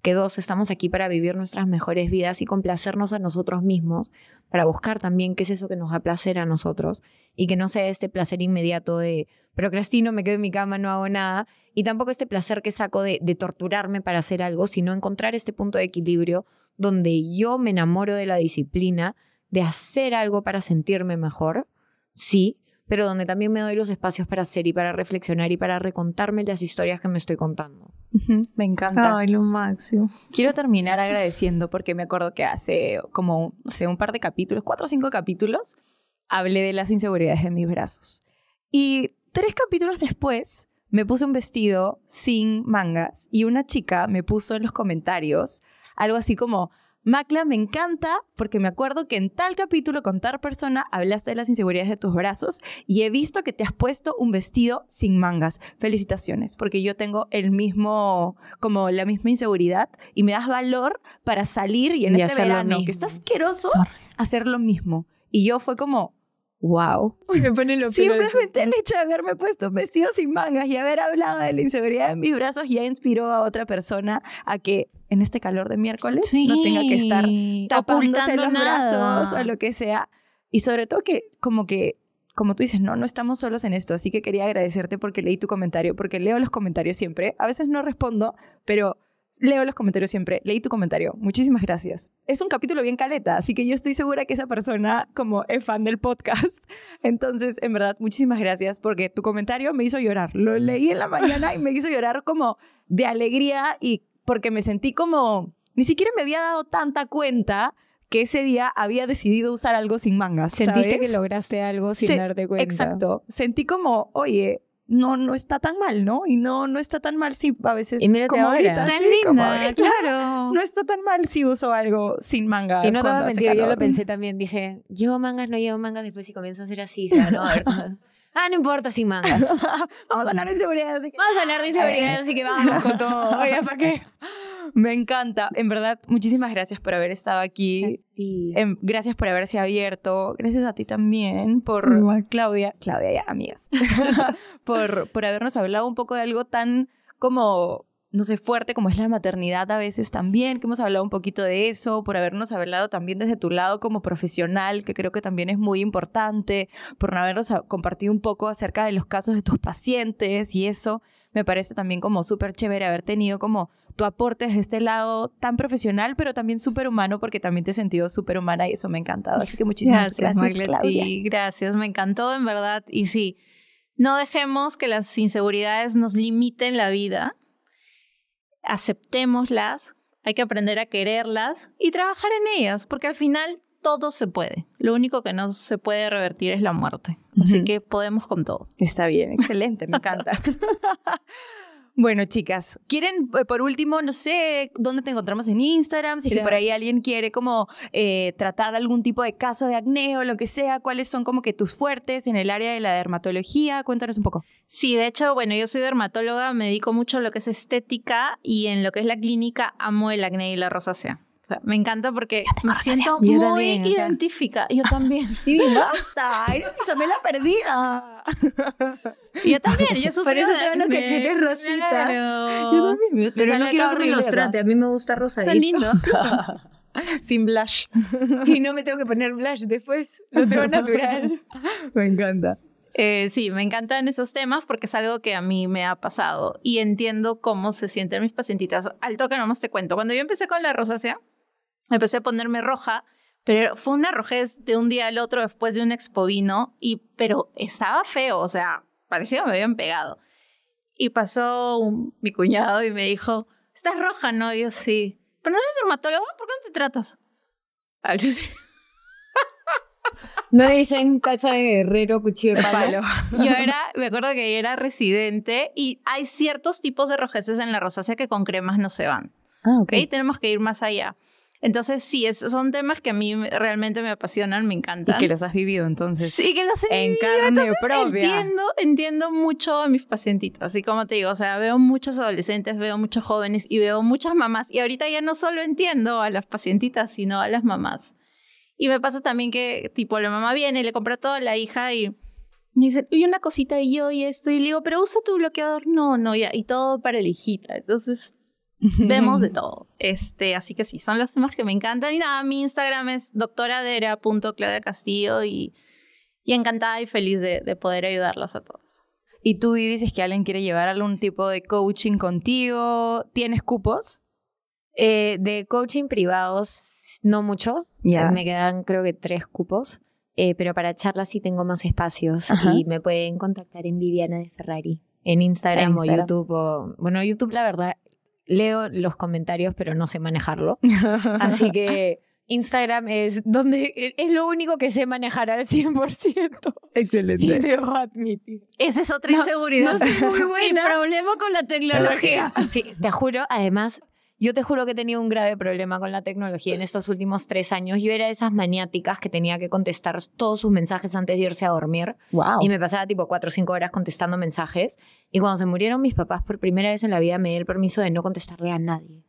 Que dos, estamos aquí para vivir nuestras mejores vidas y complacernos a nosotros mismos, para buscar también qué es eso que nos da placer a nosotros y que no sea este placer inmediato de procrastino, me quedo en mi cama, no hago nada, y tampoco este placer que saco de, de torturarme para hacer algo, sino encontrar este punto de equilibrio donde yo me enamoro de la disciplina, de hacer algo para sentirme mejor, sí, pero donde también me doy los espacios para hacer y para reflexionar y para recontarme las historias que me estoy contando. Me encanta. Ay, lo máximo. Quiero terminar agradeciendo porque me acuerdo que hace como, no sé, un par de capítulos, cuatro o cinco capítulos, hablé de las inseguridades de mis brazos. Y tres capítulos después me puse un vestido sin mangas y una chica me puso en los comentarios algo así como, Macla, me encanta porque me acuerdo que en tal capítulo con tal persona hablaste de las inseguridades de tus brazos y he visto que te has puesto un vestido sin mangas. Felicitaciones, porque yo tengo el mismo, como la misma inseguridad y me das valor para salir y en este verano, que está asqueroso, hacer lo mismo. Y yo fue como, wow. Simplemente el hecho de haberme puesto un vestido sin mangas y haber hablado de la inseguridad de mis brazos ya inspiró a otra persona a que en este calor de miércoles no tenga que estar tapándose los brazos o lo que sea. Y sobre todo que como que como tú dices, no, no estamos solos en esto, así que quería agradecerte porque leí tu comentario, porque leo los comentarios siempre. A veces no respondo, pero leo los comentarios siempre. Leí tu comentario. Muchísimas gracias. Es un capítulo bien caleta, así que yo estoy segura que esa persona como es fan del podcast. Entonces, en verdad, muchísimas gracias porque tu comentario me hizo llorar. Lo leí en la mañana y me hizo llorar como de alegría y porque me sentí como... Ni siquiera me había dado tanta cuenta que ese día había decidido usar algo sin mangas. Sentiste que lograste algo sin darte cuenta. Exacto. Sentí como, oye, no, no está tan mal, ¿no? Y no, no está tan mal si a veces y como ahorita, sí, como ahorita, claro. No está tan mal si uso algo sin mangas. Y no te voy a mentir, yo lo pensé también, dije, llevo mangas, no llevo mangas, después si comienzo a hacer así, o sea, no, a ver, Ah, no importa, sin mangas. vamos a hablar de inseguridad. Así que... Vamos a hablar de inseguridad, así que vamos con todo. Oye, ¿para qué? Me encanta. En verdad, muchísimas gracias por haber estado aquí. Em, gracias por haberse abierto. Gracias a ti también por Claudia. Claudia, ya, amigas. por, por habernos hablado un poco de algo tan como no sé, fuerte como es la maternidad a veces también, que hemos hablado un poquito de eso, por habernos hablado también desde tu lado como profesional, que creo que también es muy importante, por no habernos compartido un poco acerca de los casos de tus pacientes y eso, me parece también como súper chévere haber tenido como tu aporte desde este lado tan profesional, pero también súper humano, porque también te he sentido súper humana y eso me ha encantado. Así que muchísimas gracias, gracias Claudia. Gracias, me encantó en verdad. Y sí, no dejemos que las inseguridades nos limiten la vida. Aceptémoslas, hay que aprender a quererlas y trabajar en ellas, porque al final todo se puede. Lo único que no se puede revertir es la muerte. Así que podemos con todo. Está bien, excelente, me encanta. Bueno, chicas, ¿quieren, eh, por último, no sé dónde te encontramos en Instagram? Si que por ahí alguien quiere como eh, tratar algún tipo de caso de acné o lo que sea, ¿cuáles son como que tus fuertes en el área de la dermatología? Cuéntanos un poco. Sí, de hecho, bueno, yo soy dermatóloga, me dedico mucho a lo que es estética y en lo que es la clínica amo el acné y la rosácea me encanta porque me siento muy identificada. Yo también. Sí, basta. Eres mi la perdida. Yo también. Yo sufrí Por eso tengo los cachetes rositas. Claro. Yo también. Pero no quiero los trate. A mí me gusta rosadito. lindo. Sin blush. Si no me tengo que poner blush después, lo tengo natural. Me encanta. Eh, sí, me encantan esos temas porque es algo que a mí me ha pasado y entiendo cómo se sienten mis pacientitas. Al toque nomás te cuento. Cuando yo empecé con la rosácea, empecé a ponerme roja, pero fue una rojez de un día al otro después de un expovino, y, pero estaba feo, o sea, parecía que me habían pegado. Y pasó un- mi cuñado y me dijo, ¿estás roja? No, Y yo sí. ¿Pero no eres dermatólogo? ¿Por qué no te tratas? Ah, yo sí. No dicen cacha de guerrero, cuchillo de palo. Yo era, me acuerdo que yo era residente y hay ciertos tipos de rojeces en la rosácea que con cremas no se van. Ah, ¿ok? Tenemos que ir más allá. Entonces, sí, es- son temas que a mí me- realmente me apasionan, me Y encantan. que los has vivido entonces. Sí, que los he en vivido, carne entonces propia. Entiendo, entiendo mucho a mis pacientitas. Así como te digo, o sea, veo muchos adolescentes, veo muchos jóvenes y veo muchas mamás. Y ahorita ya no solo entiendo a las pacientitas, sino a las mamás. Y me pasa también que, tipo, la mamá viene y le compra todo a la hija y me dice, y una cosita y yo y esto. Y le digo, pero usa tu bloqueador. No, no, ya. Y todo para la hijita. Entonces, vemos de todo. Este, así que sí, son los temas que me encantan. Y nada, mi Instagram es doctoradera.claudia Castillo y, y encantada y feliz de, de poder ayudarlas a todos. ¿Y tú, Vivi, si es que alguien quiere llevar algún tipo de coaching contigo? ¿Tienes cupos? Eh, de coaching privados, no mucho. Ya. Eh, Me quedan creo que tres cupos. Eh, pero para charlas sí tengo más espacios Ajá. y me pueden contactar en Viviana de Ferrari. En Instagram, En Instagram. o YouTube. O, bueno, YouTube la verdad, leo los comentarios pero no sé manejarlo. Así que Instagram es donde es lo único que sé manejar al 100%. Excelente. Sí, debo admitir. Esa es otra No, inseguridad. no soy muy buena. Mi problema con la tecnología. Sí, te juro, además, yo te juro que he tenido un grave problema con la tecnología en estos últimos tres años. Yo era de esas maniáticas que tenía que contestar todos sus mensajes antes de irse a dormir. Wow. Y me pasaba tipo cuatro o cinco horas contestando mensajes. Y cuando se murieron mis papás por primera vez en la vida, me di el permiso de no contestarle a nadie.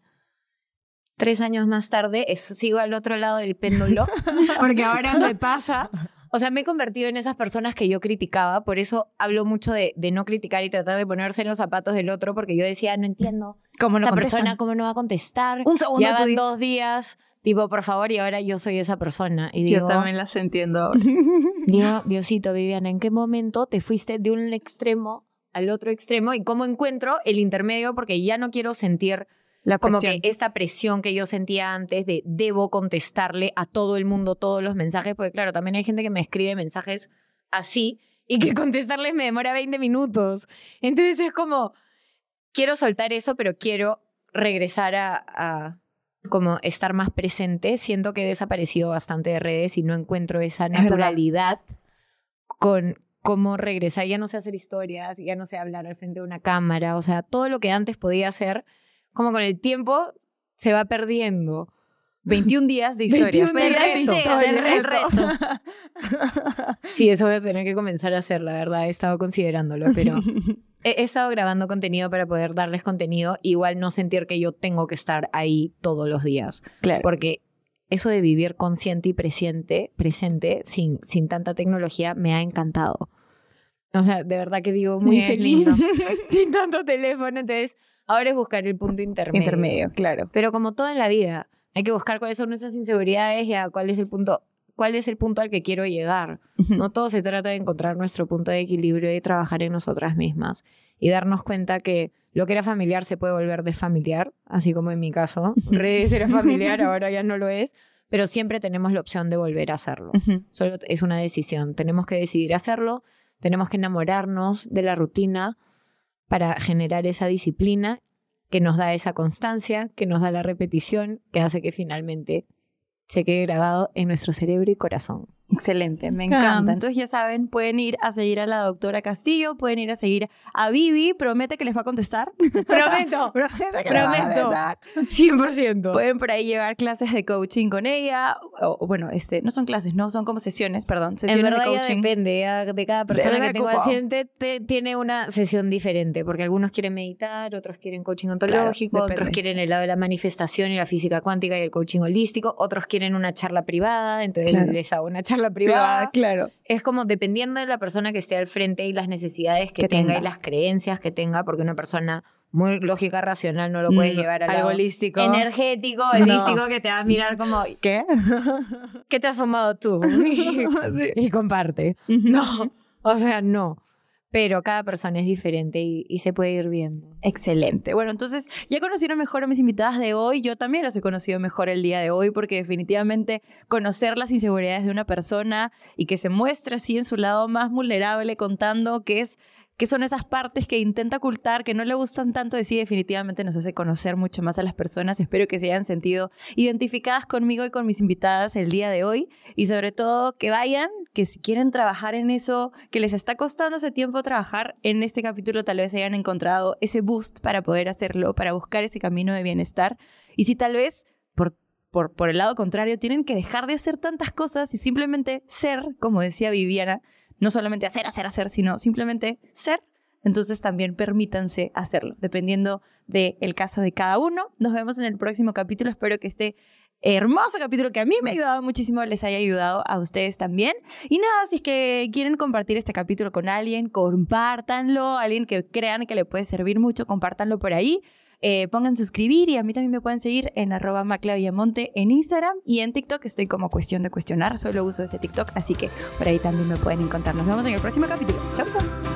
Tres años más tarde, eso, sigo al otro lado del péndulo, porque ahora me pasa. O sea, me he convertido en esas personas que yo criticaba, por eso hablo mucho de, de no criticar y tratar de ponerse en los zapatos del otro, porque yo decía, no entiendo, ¿Cómo no esta contestan? persona cómo no va a contestar. Un segundo, ya van dos días, tipo, por favor, y ahora yo soy esa persona. Y Yo digo, también las entiendo ahora. Digo, Diosito, Viviana, ¿en qué momento te fuiste de un extremo al otro extremo y cómo encuentro el intermedio? Porque ya no quiero sentir La como que esta presión que yo sentía antes de debo contestarle a todo el mundo todos los mensajes, porque claro, también hay gente que me escribe mensajes así y que contestarles me demora 20 minutos. Entonces es como, quiero soltar eso, pero quiero regresar a, a como estar más presente. Siento que he desaparecido bastante de redes y no encuentro esa naturalidad con cómo regresar. Ya no sé hacer historias, ya no sé hablar al frente de una cámara. O sea, todo lo que antes podía hacer, como con el tiempo se va perdiendo. 21 días de historias. 21 días de historias. El reto. Sí, eso voy a tener que comenzar a hacer, la verdad. He estado considerándolo, pero he, he estado grabando contenido para poder darles contenido. Igual no sentir que yo tengo que estar ahí todos los días. Claro. Porque eso de vivir consciente y presente, presente sin, sin tanta tecnología, me ha encantado. O sea, de verdad que digo muy Es feliz lindo. sin tanto teléfono. Entonces, ahora es buscar el punto intermedio. Intermedio, claro. Pero como todo en la vida, hay que buscar cuáles son nuestras inseguridades y a cuál es el punto, cuál es el punto al que quiero llegar. No todo se trata de encontrar nuestro punto de equilibrio y trabajar en nosotras mismas y darnos cuenta que lo que era familiar se puede volver desfamiliar, así como en mi caso. Redes era familiar, ahora ya no lo es, pero siempre tenemos la opción de volver a hacerlo. Ujú. Solo es una decisión. Tenemos que decidir hacerlo, tenemos que enamorarnos de la rutina para generar esa disciplina que nos da esa constancia, que nos da la repetición, que hace que finalmente se quede grabado en nuestro cerebro y corazón. Excelente, me Encanta. Entonces ya saben, pueden ir a seguir a la doctora Castillo, pueden ir a seguir a Vivi, promete que les va a contestar. Prometo, promete que les va a prometo. contestar. 100%. Pueden por ahí llevar clases de coaching con ella, o, bueno, este, no son clases, no, son como sesiones, perdón, En sesiones verdad de coaching. depende de cada persona que cupo. paciente te- tiene una sesión diferente porque algunos quieren meditar, otros quieren coaching ontológico, otros quieren el lado de la manifestación y la física cuántica y el coaching holístico, otros quieren una charla privada, entonces Claro. les hago una charla la privada. claro. Es como dependiendo de la persona que esté al frente y las necesidades que, Que tenga, tenga. y las creencias que tenga, porque una persona muy lógica, racional, no lo puedes Mm, llevar al algo holístico. energético, No. holístico, que te va a mirar como, ¿Qué? ¿qué te has fumado tú? y comparte. No, o sea, no. Pero cada persona es diferente y, y se puede ir viendo. Excelente. Bueno, entonces ya conocieron mejor a mis invitadas de hoy. Yo también las he conocido mejor el día de hoy porque definitivamente conocer las inseguridades de una persona y que se muestra así en su lado más vulnerable contando que es que son esas partes que intenta ocultar, que no le gustan tanto de sí, definitivamente nos hace conocer mucho más a las personas. Espero que se hayan sentido identificadas conmigo y con mis invitadas el día de hoy y sobre todo que vayan, que si quieren trabajar en eso, que les está costando ese tiempo trabajar, en este capítulo tal vez hayan encontrado ese boost para poder hacerlo, para buscar ese camino de bienestar. Y si tal vez por, por, por el lado contrario tienen que dejar de hacer tantas cosas y simplemente ser, como decía Viviana, no solamente hacer, hacer, hacer, sino simplemente ser, entonces también permítanse hacerlo, dependiendo del caso de cada uno. Nos vemos en el próximo capítulo. Espero que este hermoso capítulo que a mí me ha ayudado muchísimo les haya ayudado a ustedes también. Y nada, si es que quieren compartir este capítulo con alguien, compártanlo, alguien que crean que le puede servir mucho, compártanlo por ahí. Eh, pongan suscribir y a mí también me pueden seguir en arroba maclaviamonte en Instagram y en TikTok estoy como cuestión de cuestionar, solo uso ese TikTok, así que por ahí también me pueden encontrar. Nos vemos en el próximo capítulo. Chau, chau.